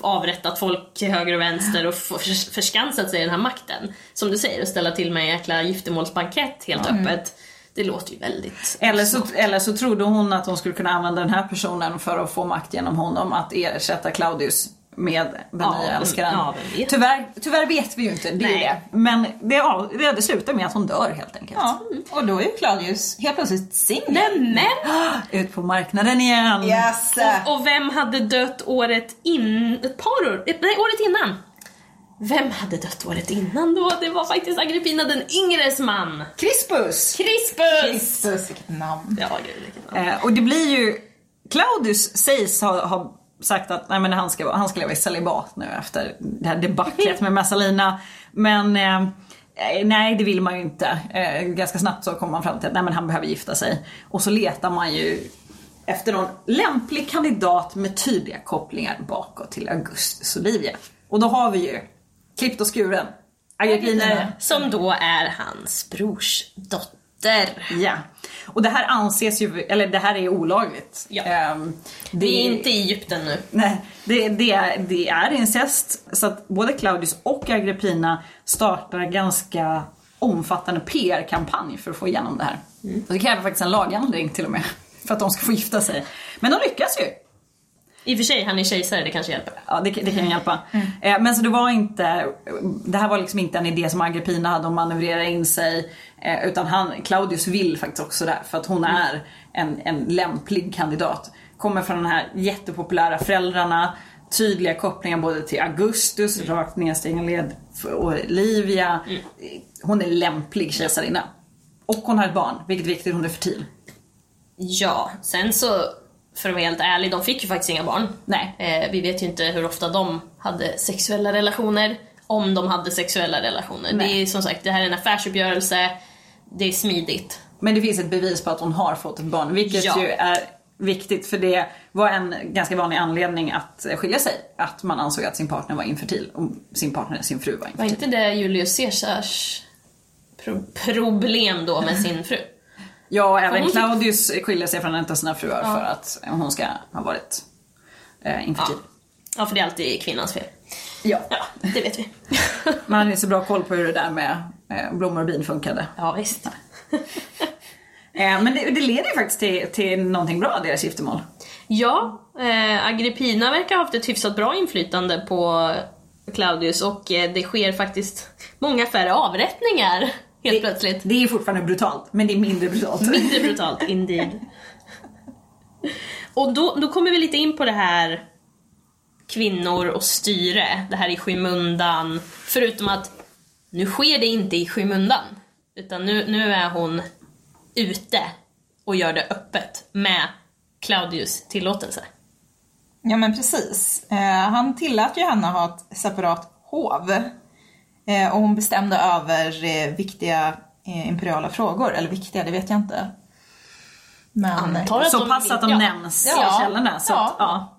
avrättat folk till höger och vänster och för- förskansat sig den här makten. Som du säger, att ställa till med en jäkla giftermålsbankett helt öppet. Det låter ju väldigt... Eller så, eller så trodde hon att hon skulle kunna använda den här personen för att få makt genom honom att ersätta Claudius med den Ja, nya älskaren. ja, vet? tyvärr, tyvärr vet vi ju inte, det är Nej. det. Men det, ja, det, slutar med att hon dör helt enkelt. Ja, och då är ju Claudius helt plötsligt singel. Nämen! Ut på marknaden igen. Yes! Och vem hade dött året in... Ett par år? Nej, året innan. Vem hade dött året innan då? Det var faktiskt Agrippina den yngres man. Crispus! Crispus! Jesus, vilket namn. Ja, gud vilket namn. Eh, och det blir ju, Claudius sägs ha, ha sagt att nej, men han, ska, han ska leva i celibat nu efter det här debaclet med Messalina. Men eh, nej det vill man ju inte. Eh, ganska snabbt så kommer man fram till att nej, men han behöver gifta sig. Och så letar man ju efter någon lämplig kandidat med tydliga kopplingar bakåt till Augustus Olivia. Och då har vi ju, klippt och skuren, Agrippina. Som då är hans brors dotter. Ja. Och det här anses ju, eller det här är olagligt. Ja. Ehm, Det är inte i Egypten nu. Nej, det, det, är, det är incest. Så att både Claudius och Agrippina startar ganska omfattande PR-kampanj för att få igenom det här. Och det kräver faktiskt en lagändring till och med. För att de ska få gifta sig. Men de lyckas ju. I och för sig, han är kejsare, det kanske hjälper. Ja, det, det kan hjälpa. Eh, Men så det var inte, det här var liksom inte en idé som Agrippina hade att manövrera in sig. eh, Utan han, Claudius vill faktiskt också det, för att hon är en, en lämplig kandidat. Kommer från de här jättepopulära föräldrarna, tydliga kopplingar både till Augustus, rakt nedstigna led, och Livia. Hon är lämplig kejsarinna. Och hon har ett barn, vilket är viktigt, hon är fertil. Ja, sen så, för att vara helt ärlig, de fick ju faktiskt inga barn. Nej. Eh, vi vet ju inte hur ofta de hade sexuella relationer. Om de hade sexuella relationer. Det Nej. är som sagt, det här är en affärsuppgörelse. Det är smidigt. Men det finns ett bevis på att hon har fått ett barn, vilket Ja. ju är viktigt för det var en ganska vanlig anledning att skilja sig. Att man ansåg att sin partner var infertil och sin partner, sin fru var Var infertil. inte det Julius Caesars pro- problem då med sin fru? Ja, även Claudius skiljer sig från en av sina fruar för att hon ska ha varit eh, infertil. Ja, för det är alltid kvinnans fel. Ja. Ja, det vet vi. Man hade inte så bra koll på hur det där med eh, blommor och bin funkade. Ja, visst. Eh, men det, det leder ju faktiskt till, till någonting bra, deras giftermål. Ja, eh, Agrippina verkar ha haft ett hyfsat bra inflytande på Claudius och eh, det sker faktiskt många färre avrättningar helt plötsligt. Det är fortfarande brutalt, men det är mindre brutalt. Mindre brutalt, indeed. Och då, då kommer vi lite in på det här kvinnor och styre, det här i skymundan. Förutom att nu sker det inte i skymundan. Utan nu, nu är hon ute och gör det öppet med Claudius tillåtelse. Ja men precis. Eh, han tillät ju henne ha ett separat hov. Eh, och hon bestämde över eh, viktiga eh, imperiala frågor. Eller viktiga, det vet jag inte. Men... Antar Så de- pass att de ja. nämns Ja. i källorna. Så Ja. att, ja.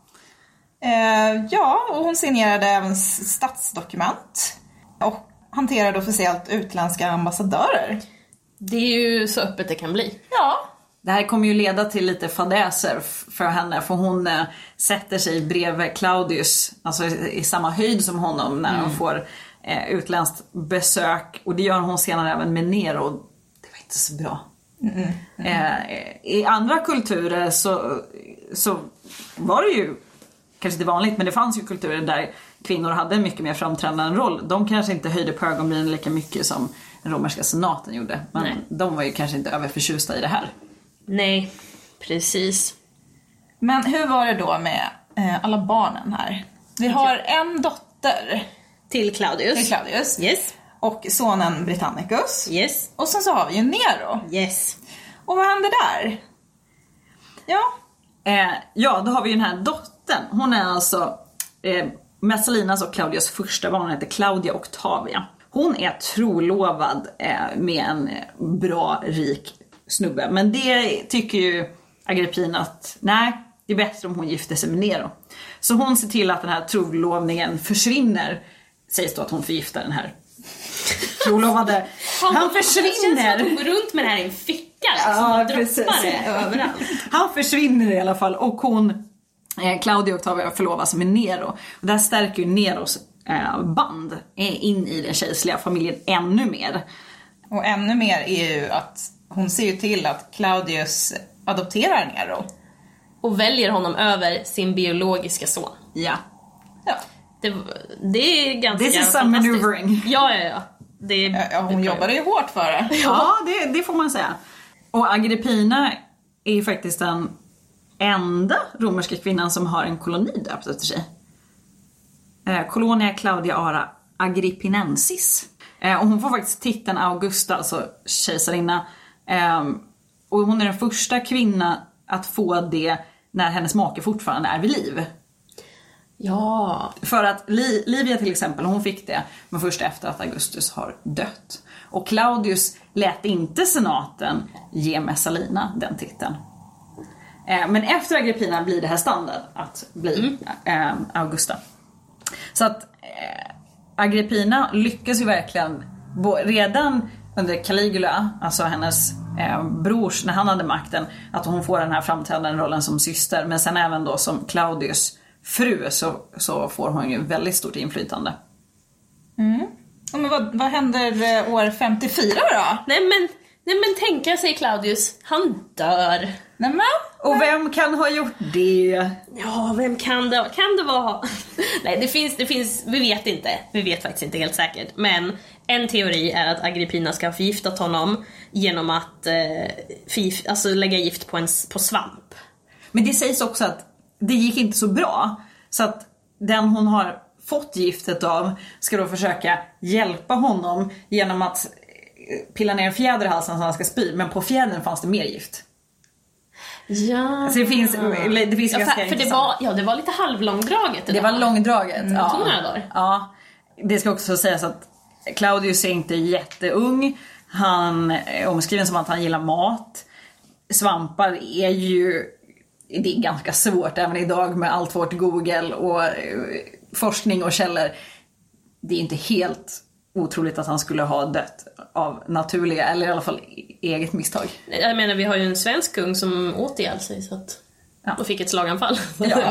Eh, ja, och hon signerade även statsdokument. Och hanterade officiellt utländska ambassadörer. Det är ju så öppet det kan bli. Ja, Det här kommer ju leda till lite fadäser för henne för hon eh, sätter sig bredvid Claudius, alltså i, i samma höjd som honom när hon får eh, utländskt besök. Och det gör hon senare även med Nero. Det var inte så bra. Eh, I andra kulturer så, så var det ju, kanske inte vanligt, men det fanns ju kulturer där kvinnor hade en mycket mer framträdande roll. De kanske inte höjde på ögonbrynen lika mycket som den romerska senaten gjorde. Men Nej. de var ju kanske inte överförtjusta i det här. Nej, precis. men hur var det då med eh, alla barnen här. Vi har en dotter Till Claudius. till Claudius Yes. och sonen Britannicus. Yes. Och sen så har vi ju Nero. Yes. Och vad händer där? Ja, Eh, ja, då har vi ju den här dottern. Hon är alltså eh, Messalinas och Claudias första barn, hon heter Claudia Octavia. Hon är trolovad eh, med en bra, rik snubbe. Men det tycker ju Agrippina att nej, det är bättre om hon gifter sig med Nero. Så hon ser till att den här trolovningen försvinner. Sägs då att hon förgiftar den här trolovade. Han Det känns som att försvinner! hon går runt med det här i en ficka liksom. Ja, och precis. droppar det överallt. Han försvinner i alla fall och hon, eh, Claudia Octavia förlovas med Nero. Och det här stärker ju Neros eh, band eh, in i den kejserliga familjen ännu mer. och ännu mer är ju att hon ser ju till att Claudius adopterar Nero. Och väljer honom över sin biologiska son. Ja. Ja. Det, det är ganska This is some maneuvering. Ja, ja, ja. Det, Ja, ja, hon det- jobbade ju hårt för det. Ja, det, det får man säga. Och Agrippina är ju faktiskt den enda romerska kvinnan som har en koloni döpt efter sig. Eh, Colonia Claudia Ara Agrippinensis. Eh, och hon får faktiskt titeln Augusta, alltså kejsarinna. Eh, och hon är den första kvinna att få det när hennes make fortfarande är vid liv. Ja. För att Li- Livia till exempel, hon fick det, men först efter att Augustus har dött. Och Claudius lät inte senaten ge Messalina den titeln. Eh, Men efter Agrippina blir det här standard att bli eh, Augusta. Så att eh, Agrippina lyckas ju verkligen, redan under Caligula, alltså hennes eh, brors, när han hade makten, att hon får den här framträdande rollen som syster. Men sen även då som Claudius fru så, så får hon ju väldigt stort inflytande. Ja, Men vad, vad händer eh, år 54 då? Nej men, nej men tänka sig Claudius, han dör. Nej men, Och vem kan ha gjort det? Ja, vem kan det Kan det vara... Nej, det finns, det finns, vi vet inte. Vi vet faktiskt inte helt säkert. Men en teori är att Agrippina ska ha förgiftat honom genom att eh, förgift, alltså lägga gift på, en, på svamp. Men det sägs också att det gick inte så bra. Så att den hon har fått giftet av ska då försöka hjälpa honom genom att eh, pilla ner en fjäder i halsen så han ska spy. Men på fjädern fanns det mer gift. Ja. Så det finns, det finns Ja, ganska för, för det, var, ja, det var lite halvlångdraget. Det var långdraget. Mm, ja. tog några dagar. Ja. Det ska också sägas att Claudius är inte jätteung. Han är omskriven som att han gillar mat. Svampar är ju det är ganska svårt även idag med allt vårt Google och eh, forskning och källor. Det är inte helt otroligt att han skulle ha dött av naturliga, eller i alla fall eget misstag. Jag menar, vi har ju en svensk kung som åt ihjäl sig så att... Ja. Och fick ett slaganfall. Ja.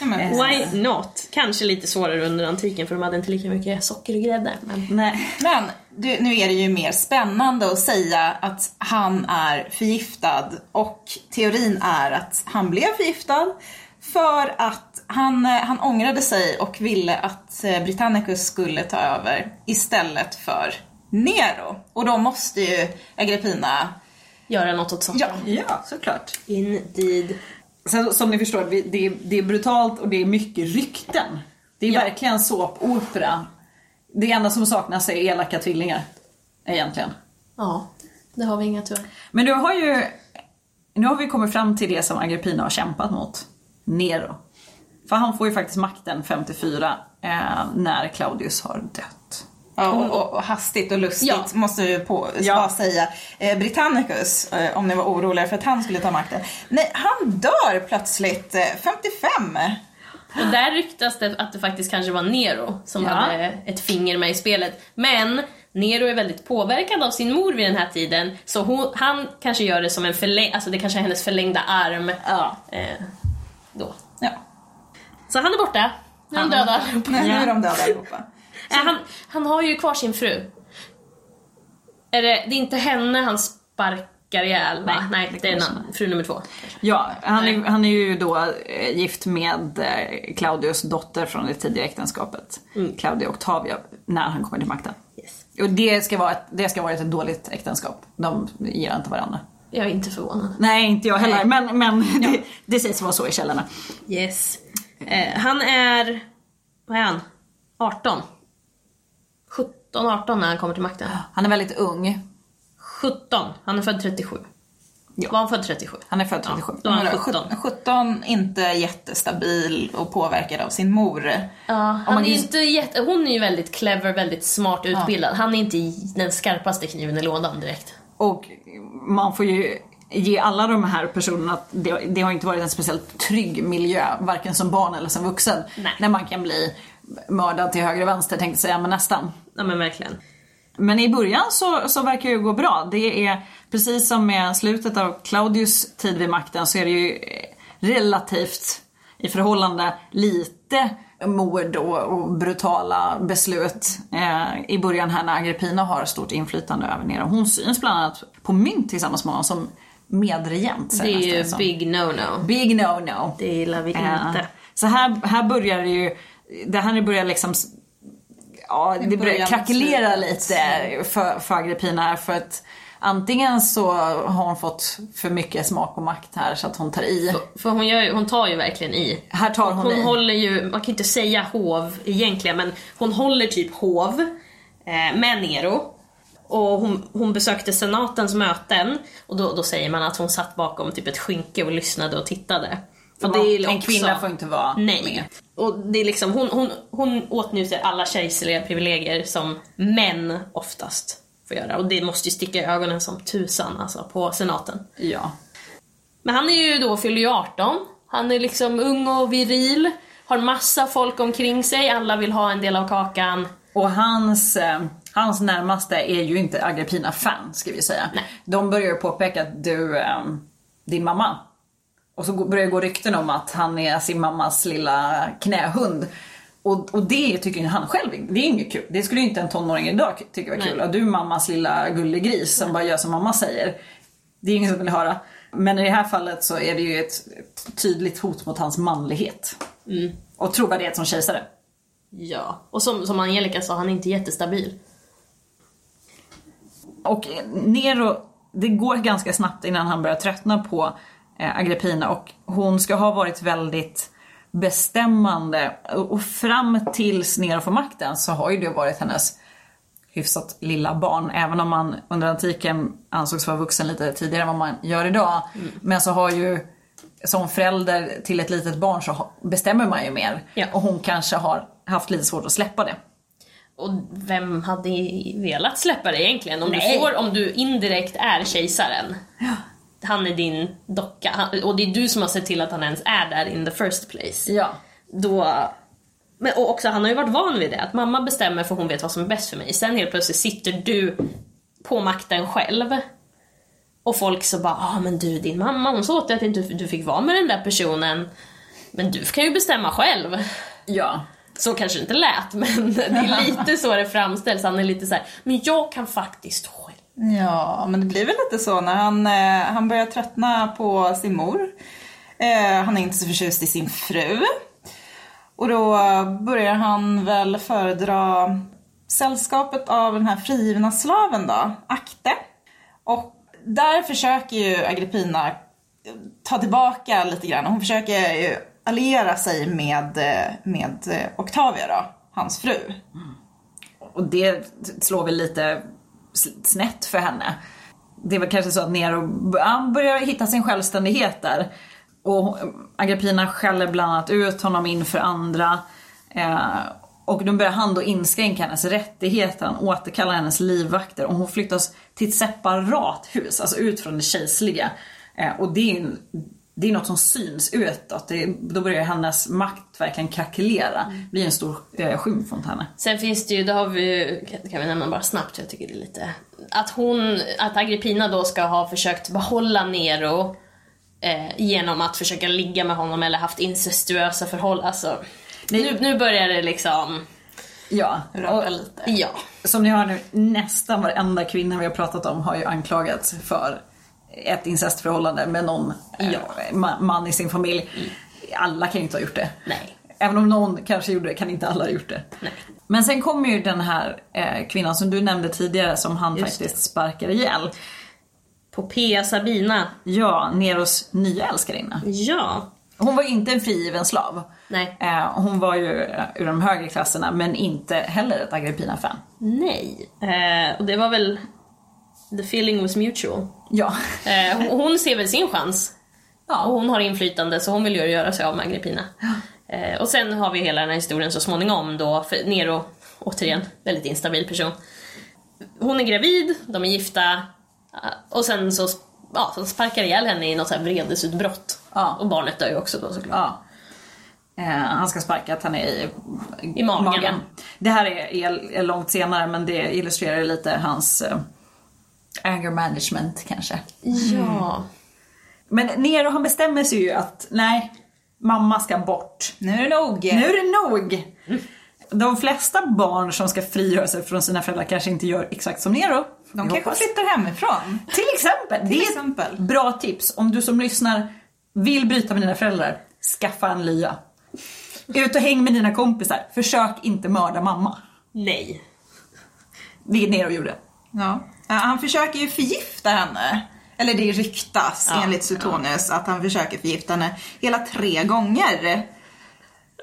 Jag menar, why not? Kanske lite svårare under antiken för de hade inte lika mycket socker och grädde. Men... Nej. men du, nu är det ju mer spännande att säga att han är förgiftad och teorin är att han blev förgiftad för att han, eh, han ångrade sig och ville att eh, Britannicus skulle ta över istället för Nero. Och då måste ju Agrippina Göra något åt saken. Ja. Ja, såklart. Indeed. Sen, som ni förstår, det är, det är brutalt och det är mycket rykten. Det är Ja. verkligen såpopera. Det enda som saknas är elaka tvillingar. Egentligen. Ja, det har vi inga tyvärr. Men nu har ju nu har vi kommit fram till det som Agrippina har kämpat mot. Nero. För han får ju faktiskt makten 54 eh, när Claudius har dött. Ja, och, och, hastigt och lustigt Ja. måste vi på, Ja. bara säga. Eh, Britannicus, eh, om ni var oroliga för att han skulle ta makten. Nej, han dör plötsligt eh, 55. Och där ryktas det att det faktiskt kanske var Nero som Ja. hade ett finger med i spelet. Men Nero är väldigt påverkad av sin mor vid den här tiden, så hon, han kanske gör det som en förläng... Alltså det kanske är hennes förlängda arm. Ja. Eh, då. Ja. Så han är borta. Nu är han Han är död borta. allihopa. Nu är de döda allihopa. Eh, han, han har ju kvar sin fru. Är det, det är inte henne han sparkar ihjäl va? Nej, Nej, det det är kanske na- fru nummer två. Ja, han är, Nej. han är ju då eh, gift med eh, Claudius dotter från det tidiga äktenskapet. Claudia Octavia, när han kommer till makten. Yes. Och det ska vara ett, det ska vara ett dåligt äktenskap. De gillar inte varandra. Jag är inte förvånad. Nej, inte jag heller. Men, men det, det sägs vara så i källorna. Yes. Eh, han är, vad är han? 18? 17, 18 när han kommer till makten. Han är väldigt ung. 17, han är född 37. Ja. Var han född 37? Han är född 37. Då är han Men 17. 17, inte jättestabil och påverkad av sin mor. Ja, han man är inte jätte, hon är ju väldigt clever, väldigt smart utbildad. Han är inte den skarpaste kniven i lådan direkt. Och man får ju ge alla de här personerna att det, det har inte varit en speciellt trygg miljö, varken som barn eller som vuxen. Nej. När man kan bli mördad till höger och vänster tänkte jag säga, men nästan. Ja men verkligen. Men i början så, så verkar det ju gå bra. Det är precis som med slutet av Claudius tid vid makten så är det ju eh, relativt i förhållande lite mord och, och brutala beslut eh, i början här när Agrippina har stort inflytande över Nero. Hon syns bland annat på mynt tillsammans med honom som medregent. Det är ju big no-no. Big no no. Det gillar vi Eh, inte. Så här, här börjar det ju, det här börjar liksom Ja, det börjar krackelera lite för, för Agrippina här för att antingen så har hon fått för mycket smak och makt här så att hon tar i. För hon, gör, ju- hon tar ju verkligen i. Här tar hon, Hon i. håller ju, man kan inte säga hov egentligen, men hon håller typ hov eh, med Nero. Och hon, hon besökte senatens möten och då, då säger man att hon satt bakom typ ett skynke och lyssnade och tittade. Det är en också- kvinna får inte vara Nej. med. Och det är liksom, hon, hon, hon åtnjuter alla kejserliga privilegier som män oftast får göra. Och det måste ju sticka i ögonen som tusan alltså på senaten. Ja. Men han är ju då, fyller ju 18. Han är liksom ung och viril. Har massa folk omkring sig, alla vill ha en del av kakan. Och hans, eh, hans närmaste är ju inte Agrippina-fan ska vi säga. Nej. De börjar ju påpeka att du, eh, din mamma. Och så börjar det gå rykten om att han är sin mammas lilla knähund. Och, och det tycker han själv det är inget kul. Det skulle ju inte en tonåring idag tycka var kul. Nej. Och du är mammas lilla gullegris som bara gör som mamma säger. Det är ingen som vill höra. Men i det här fallet så är det ju ett, tydligt hot mot hans manlighet. Och trovärdighet som kejsare. Ja. Och som, som Angelica sa, han är inte jättestabil. Och Nero, det går ganska snabbt innan han börjar tröttna på Agrippina och hon ska ha varit väldigt bestämmande och fram tills Nero får makten så har ju det varit hennes hyfsat lilla barn. Även om man under antiken ansågs vara vuxen lite tidigare än vad man gör idag. Men så har ju som förälder till ett litet barn så bestämmer man ju mer. Ja. Och hon kanske har haft lite svårt att släppa det. Och vem hade velat släppa det egentligen? Om Nej. du får, om du indirekt är kejsaren. Han är din docka, han, och det är du som har sett till att han ens är där in the first place. Ja. Då... Men och också, han har ju varit van vid det, att mamma bestämmer för hon vet vad som är bäst för mig. Sen helt plötsligt sitter du på makten själv. Och folk så bara, ah men du din mamma hon sa åt dig att inte du fick vara med den där personen. Men du kan ju bestämma själv. Ja. Så kanske det inte lät, men det är lite så det framställs. Han är lite så här, men jag kan faktiskt. Ja, men det blir väl lite så när han, eh, han börjar tröttna på sin mor. Eh, han är inte så förtjust i sin fru. Och då börjar han väl föredra sällskapet av den här frigivna slaven då, Akte. Och där försöker ju Agrippina ta tillbaka lite grann. Hon försöker ju alliera sig med, eh, med eh, Octavia då, hans fru. Mm. Och det slår väl lite snett för henne. Det är väl kanske så att Nero börjar hitta sin självständighet där. Och Agrippina skäller bland annat ut honom inför andra. Eh, och då börjar han då inskränka hennes rättigheter, han återkallar hennes livvakter och hon flyttas till ett separat hus, alltså ut från det kejserliga. Eh, och det är ju det är något som syns utåt. Det, då börjar hennes makt verkligen krackelera. Det blir en stor eh, skymf mot henne. Sen finns det ju, det har vi kan vi nämna bara snabbt, jag tycker det är lite... Att hon, att Agrippina då ska ha försökt behålla Nero eh, genom att försöka ligga med honom eller haft incestuösa förhållanden. Alltså, nu, nu börjar det liksom... Ja, Röra lite. Ja. Som ni hör nu, nästan varenda kvinna vi har pratat om har ju anklagats för ett incestförhållande med någon ma- man i sin familj. Alla kan ju inte ha gjort det. Nej. Även om någon kanske gjorde det kan inte alla ha gjort det. Nej. Men sen kommer ju den här eh, kvinnan som du nämnde tidigare som han Just faktiskt sparkar ihjäl. Popea Sabina. Ja, Neros nya älskarinna. Ja. Hon var inte en frigiven slav. Nej. Eh, hon var ju eh, ur de högre klasserna men inte heller ett Agrippina-fan. Nej. Eh, och det var väl... The feeling was mutual. Ja. Eh, hon, hon ser väl sin chans. Ja. Och hon har inflytande så hon vill ju göra sig av med Agrippina. Eh, och sen har vi hela den här historien så småningom då, för Nero, återigen, väldigt instabil person. Hon är gravid, de är gifta eh, och sen så, ja, så sparkar ihjäl henne i något så här vredesutbrott. Ja. Och barnet dör ju också då såklart. Ja. Eh, han ska sparka att han är i, I magen. Det här är, är, är långt senare men det illustrerar lite hans eh, anger management kanske. Ja. Men Nero han bestämmer sig ju att nej, mamma ska bort. Nu är det nog. Nu är det nog! De flesta barn som ska frigöra sig från sina föräldrar kanske inte gör exakt som Nero. De kanske hoppas. flyttar hemifrån. Till exempel! Till det är exempel. ett bra tips. Om du som lyssnar vill bryta med dina föräldrar, skaffa en lya. Ut och häng med dina kompisar. Försök inte mörda mamma. Nej. Det Nero gjorde. Ja. Ja, Han försöker ju förgifta henne. Eller det ryktas Ja, enligt Suetonius att han försöker förgifta henne hela tre gånger.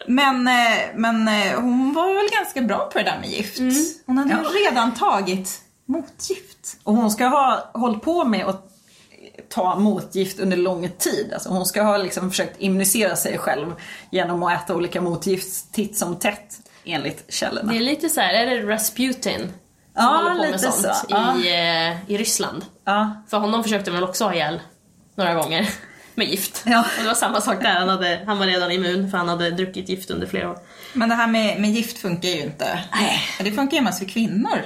Men, eh, men eh, hon var väl ganska bra på det där med gift. Hon hade Ja. redan tagit motgift. Och hon ska ha hållit på med att ta motgift under lång tid. Alltså hon ska ha liksom försökt immunisera sig själv genom att äta olika motgift titt som tätt enligt källorna. Det är lite så här, är det Rasputin? Ja, håller på med lite sånt så. Ja. I, eh, i Ryssland. Ja. För honom försökte man också ha ihjäl några gånger med gift. Ja. Och det var samma sak där, han, hade, han var redan immun för han hade druckit gift under flera år. Men det här med, med gift funkar ju inte. Nej. Det funkar ju mest för kvinnor.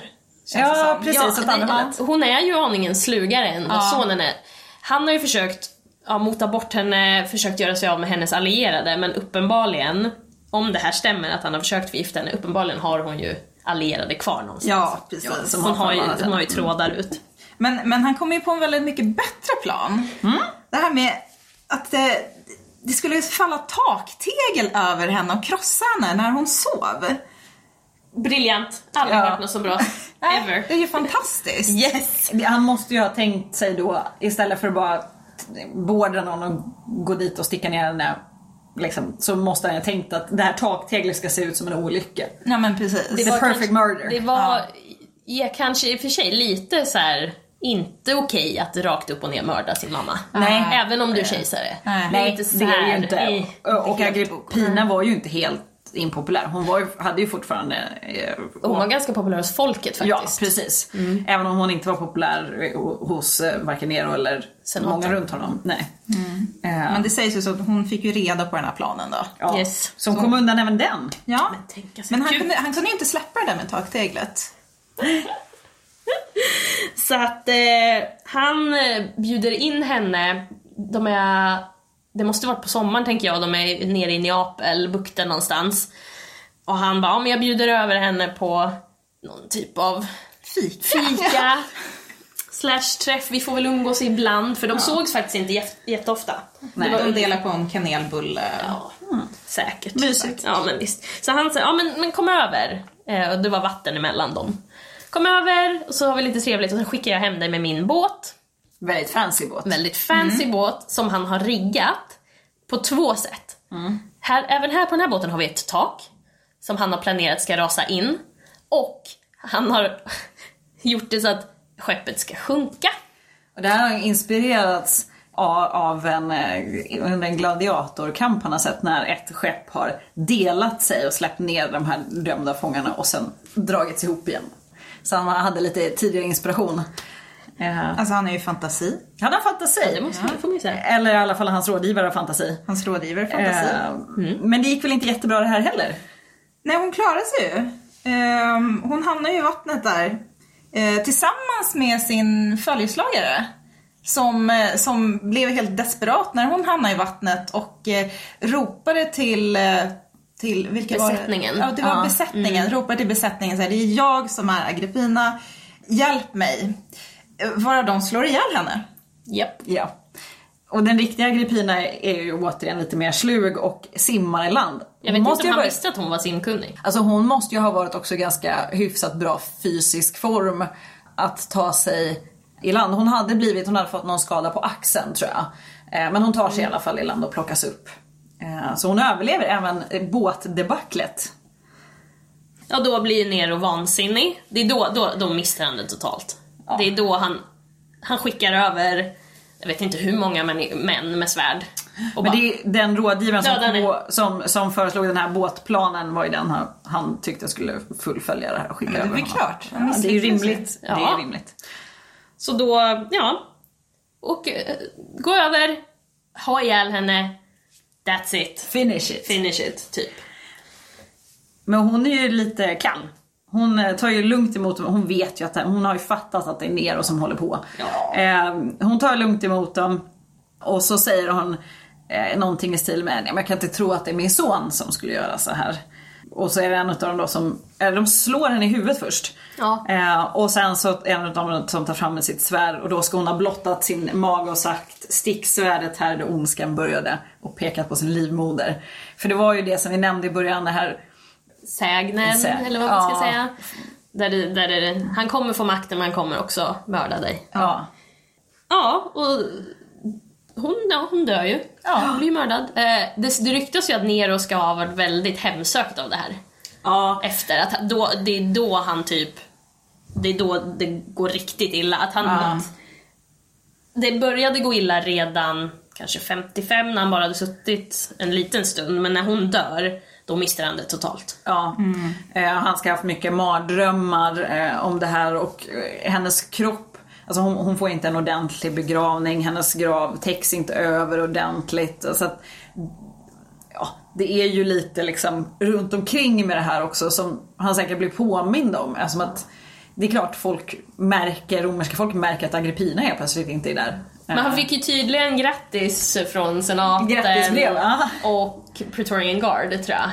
Ja, precis. åt andra hållet. hon är ju aningen slugare än vad Ja. sonen är. Han har ju försökt ja, mota bort henne, försökt göra sig av med hennes allierade men uppenbarligen, om det här stämmer att han har försökt förgifta henne, uppenbarligen har hon ju allierade kvar någonstans. Ja, precis. Ja, som hon, har ju, hon har ju trådar ut. Men, men han kommer ju på en väldigt mycket bättre plan. Det här med att eh, det skulle falla taktegel över henne och krossa henne när hon sov. Briljant, aldrig Ja. hört något så bra. Ever. Det är ju fantastiskt. Yes! Han måste ju ha tänkt sig då, istället för att bara beordra någon att gå dit och sticka ner henne, liksom, så måste han ha tänkt att det här takteglet ska se ut som en olycka. Ja men precis. The perfect murder. Det var ja. kanske i och för sig lite så här inte okej att rakt upp och ner mörda sin mamma. Nej. Även om du är kejsare. Nej. Det är inte så det är här, ju inte. Och helt Agrippina var ju inte helt impopulär. Hon var ju, hade ju fortfarande... eh, Hon var ganska populär hos folket Ja, faktiskt. precis. Även om hon inte var populär eh, hos eh, varken Nero eller Senaten. många runt honom. Nej. Eh, Men det sägs ju så att hon fick ju reda på den här planen då. ja. Yes. Som kom undan även den. Ja. Men sig Men han kunde, han kunde ju inte släppa det där med takteglet. Så att eh, han eh, bjuder in henne, de är, det måste varit på sommaren tänker jag, de är nere i Neapel, bukten någonstans. Och han bara, ja men jag bjuder över henne på någon typ av Fika. fika slash träff, vi får väl umgås ibland för de sågs faktiskt inte jätte- jätteofta. Nej. Det var De delar på en kanelbulle. Ja, säkert. Mysigt. Ja men visst. Så han säger, ja men, men kom över. Eh, och det var vatten emellan dem. Kom över, och så har vi lite trevligt och sen skickar jag hem dig med min båt. Väldigt fancy båt. Väldigt fancy båt som han har riggat på två sätt. Här, även här på den här båten har vi ett tak som han har planerat ska rasa in. Och han har gjort det så att skeppet ska sjunka. Och det här har inspirerats av, av en, eh, under en gladiatorkamp han har sett när ett skepp har delat sig och släppt ner de här dömda fångarna och sen dragits ihop igen. Så han hade lite tidigare inspiration. Eh, Alltså han har ju fantasi. han har fantasi. Det måste får man säga. Eller i alla fall hans rådgivare har fantasi. Hans rådgivare har fantasi. Eh, Men det gick väl inte jättebra det här heller? Nej, hon klarar sig ju. Ehm, hon hamnar ju i vattnet där. eh, tillsammans med sin följeslagare. Som, eh, som blev helt desperat när hon hamnade i vattnet och ropade till till vilka Besättningen. Var det? Ja, det var Ja. besättningen. Ropade till besättningen så här, det är jag som är Agrippina. Hjälp mig. Varav de slår ihjäl henne. Japp. Ja. Och den riktiga Agrippina är ju återigen lite mer slug och simmar i land. Jag vet Hon inte om han visste att hon var simkunnig. Alltså hon måste ju ha varit också ganska hyfsat bra fysisk form att ta sig i land. Hon hade blivit, hon hade fått någon skada på axeln tror jag. Eh, Men hon tar sig i alla fall i land och plockas upp Eh, Så hon överlever även båtdebaclet. Ja, då blir Nero vansinnig. Det är då, då, då mister han det totalt. Det är då han, han skickar över, jag vet inte hur många män, män med svärd. Och Men bara, det är den rådgivaren som, Ja, den är- på, som, som föreslog den här båtplanen var ju den han, han tyckte skulle fullfölja det här och skicka Men det är över klart. Ja, det är ju rimligt. Det Ja. är rimligt. Så då, ja. Och eh, gå över, ha ihjäl henne, that's it. Finish it. Finish it, typ. Men hon är ju lite kall. Hon eh, tar ju lugnt emot dem. Hon vet ju att det, hon har ju fattat att det är Nero som håller på. Ja. Eh, hon tar lugnt emot dem. Och så säger hon eh, någonting i stil med, "Nej, men jag kan inte tro att det är min son som skulle göra så här. Och så är det en av dem då som, eller de slår henne i huvudet först. Ja. Eh, och sen så är en av dem som tar fram med sitt svärd och då ska hon ha blottat sin mage och sagt stick svärdet här där ondskan började och pekat på sin livmoder. För det var ju det som vi nämnde i början, det här Sägnen, Säg- eller vad man ska ja. säga. Där det, där det, han kommer få makten men han kommer också mörda dig. Ja. Ja, och hon, ja, hon dör ju. Ja. Hon blir mördad. Eh, det, det ryktas ju att Nero ska ha varit väldigt hemsökt av det här. Ja. Efter att då, det är då han typ, det är då det går riktigt illa. Att han, Ja. att det började gå illa redan kanske 55 när han bara hade suttit en liten stund, men när hon dör, då mister han det totalt. Ja. Eh, han ska ha haft mycket mardrömmar eh, om det här och eh, hennes kropp Alltså hon, hon får inte en ordentlig begravning, hennes grav täcks inte över ordentligt. Så att, ja, det är ju lite liksom runt omkring med det här också som han säkert blir påmind om. Alltså att det är klart folk märker, romerska folk märker att Agrippina helt plötsligt inte är där. Men han fick ju tydligen grattis från senaten Grattisbrev, ja. och Praetorian Guard, tror jag.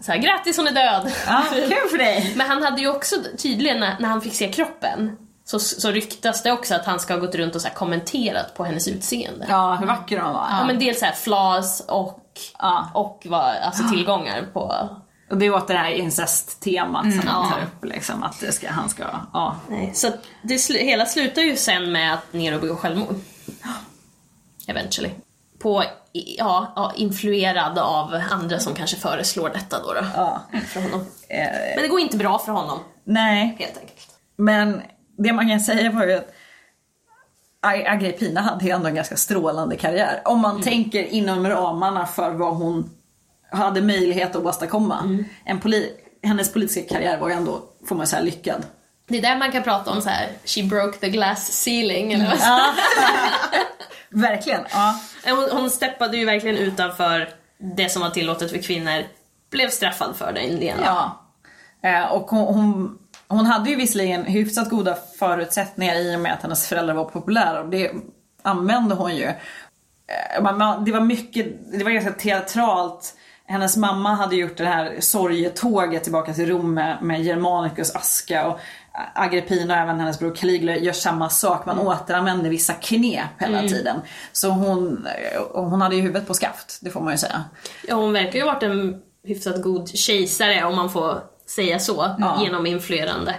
Så här, grattis hon är död! Ja, kul för dig! Men han hade ju också tydligen när, han fick se kroppen så, så ryktas det också att han ska ha gått runt och så kommenterat på hennes utseende. Ja, Ja, hur vacker hon var. men dels så här flaws och, Ja. och vad, alltså tillgångar på... Och det är åt det här incest-temat som han tar upp. Liksom, att det ska, han ska, ja. Nej, så det sl- hela slutar ju sen med att Nero begår självmord. Eventually. På, ja, ja, influerad av andra som kanske föreslår detta då. då ja. för honom. Eh, Men det går inte bra för honom, nej, helt enkelt. men det man kan säga var ju att Ag- Agrippina hade ju ändå en ganska strålande karriär. Om man tänker inom ramarna för vad hon hade möjlighet att åstadkomma. En poli- hennes politiska karriär var ju ändå, får man säga, lyckad. Det är där man kan prata om så här: she broke the glass ceiling eller vad Ja. Verkligen. Ja. hon, hon steppade ju verkligen utanför det som var tillåtet för kvinnor, blev straffad för det igen. Ja. Eh, och hon, hon, hon hade ju visserligen hyfsat goda förutsättningar i och med att hennes föräldrar var populära och det använde hon ju. Eh, Det var mycket, det var ganska teatralt. Hennes mamma hade gjort det här sorgetåget tillbaka till Rom med, med Germanicus aska och Agrippina och även hennes bror Caligula gör samma sak. Man återanvänder vissa knep hela tiden. Så hon, hon hade ju huvudet på skaft, det får man ju säga. Ja, hon verkar ju ha varit en hyfsat god kejsare om man får säga så, genom influerande.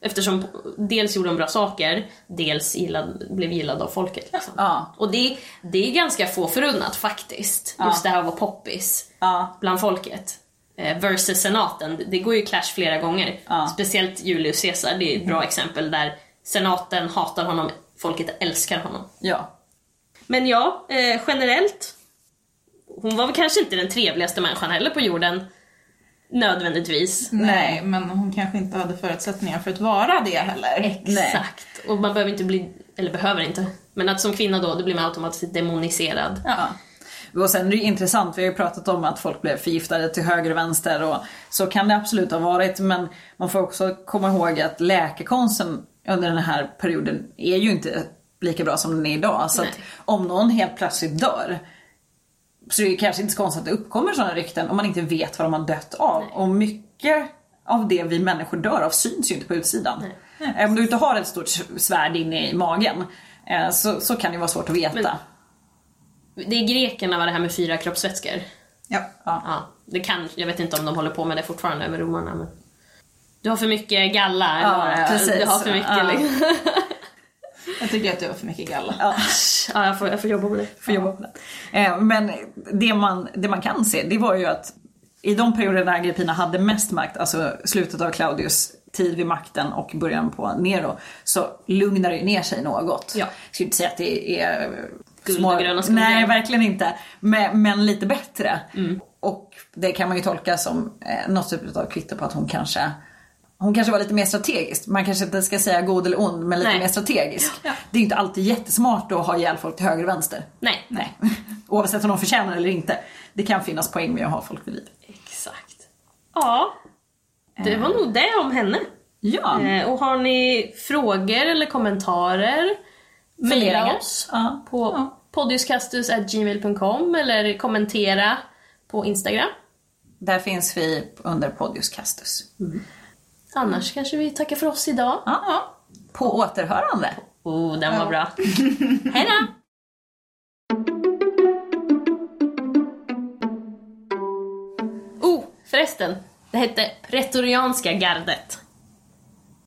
Eftersom dels gjorde hon bra saker, dels gillad, blev gillad av folket. Liksom. Ja. Och det, det är ganska få förunnat faktiskt, just det här att vara poppis Ja. bland folket. Eh, versus senaten, det går ju clash flera gånger. Ja. Speciellt Julius Caesar, det är ett bra exempel där senaten hatar honom, folket älskar honom. Ja. Men ja, eh, generellt. Hon var väl kanske inte den trevligaste människan heller på jorden. Nödvändigtvis. Nej, men hon kanske inte hade förutsättningar för att vara det heller. Exakt. Och man behöver inte bli, eller behöver inte, men att som kvinna då, då blir man automatiskt demoniserad. Ja. Och sen är det intressant, vi har ju pratat om att folk blev förgiftade till höger och vänster och så kan det absolut ha varit men man får också komma ihåg att läkekonsten under den här perioden är ju inte lika bra som den är idag. Så att Nej. om någon helt plötsligt dör så är det kanske inte så konstigt att det uppkommer sådana rykten om man inte vet vad de har dött av. Och mycket av det vi människor dör av syns ju inte på utsidan. Om du inte har ett stort svärd inne i magen eh, så, så kan det vara svårt att veta. Men- Det är grekerna var det här med fyra kroppsvätskor. Ja. Ja. Ja, det kan, jag vet inte om de håller på med det fortfarande med romarna men... Du har för mycket galla, Ja, precis. du har för mycket Ja. liksom. Jag tycker att du har för mycket galla. Ja. Ja, jag får, jag får jobba på det. får jobba på det. Eh, Men det man, det man kan se, det var ju att i de perioder när Agrippina hade mest makt, alltså slutet av Claudius tid vid makten och början på Nero, så lugnar det ner sig något. Ja. Jag skulle inte säga att det är Guld och gröna skogar. Nej, verkligen inte. Men, men lite bättre. Mm. Och det kan man ju tolka som eh, något typ av kvitto på att hon kanske hon kanske var lite mer strategisk. Man kanske inte ska säga god eller ond, men lite Nej. mer strategisk. Ja. Det är ju inte alltid jättesmart att ha ihjäl folk till höger och vänster. Nej. Nej. Oavsett om de förtjänar eller inte. Det kan finnas poäng med att ha folk vid liv. Exakt. Ja. Det var nog det om henne. Ja. Eh, och har ni frågor eller kommentarer, mejla oss Ja. på Ja. podiuskastus.gmail.com eller kommentera på Instagram. Där finns vi under Podius Castus. Annars kanske vi tackar för oss idag. Ja, ja. På återhörande. Oh, den var bra. Hej då! Oh, förresten. Det hette Pretorianska gardet.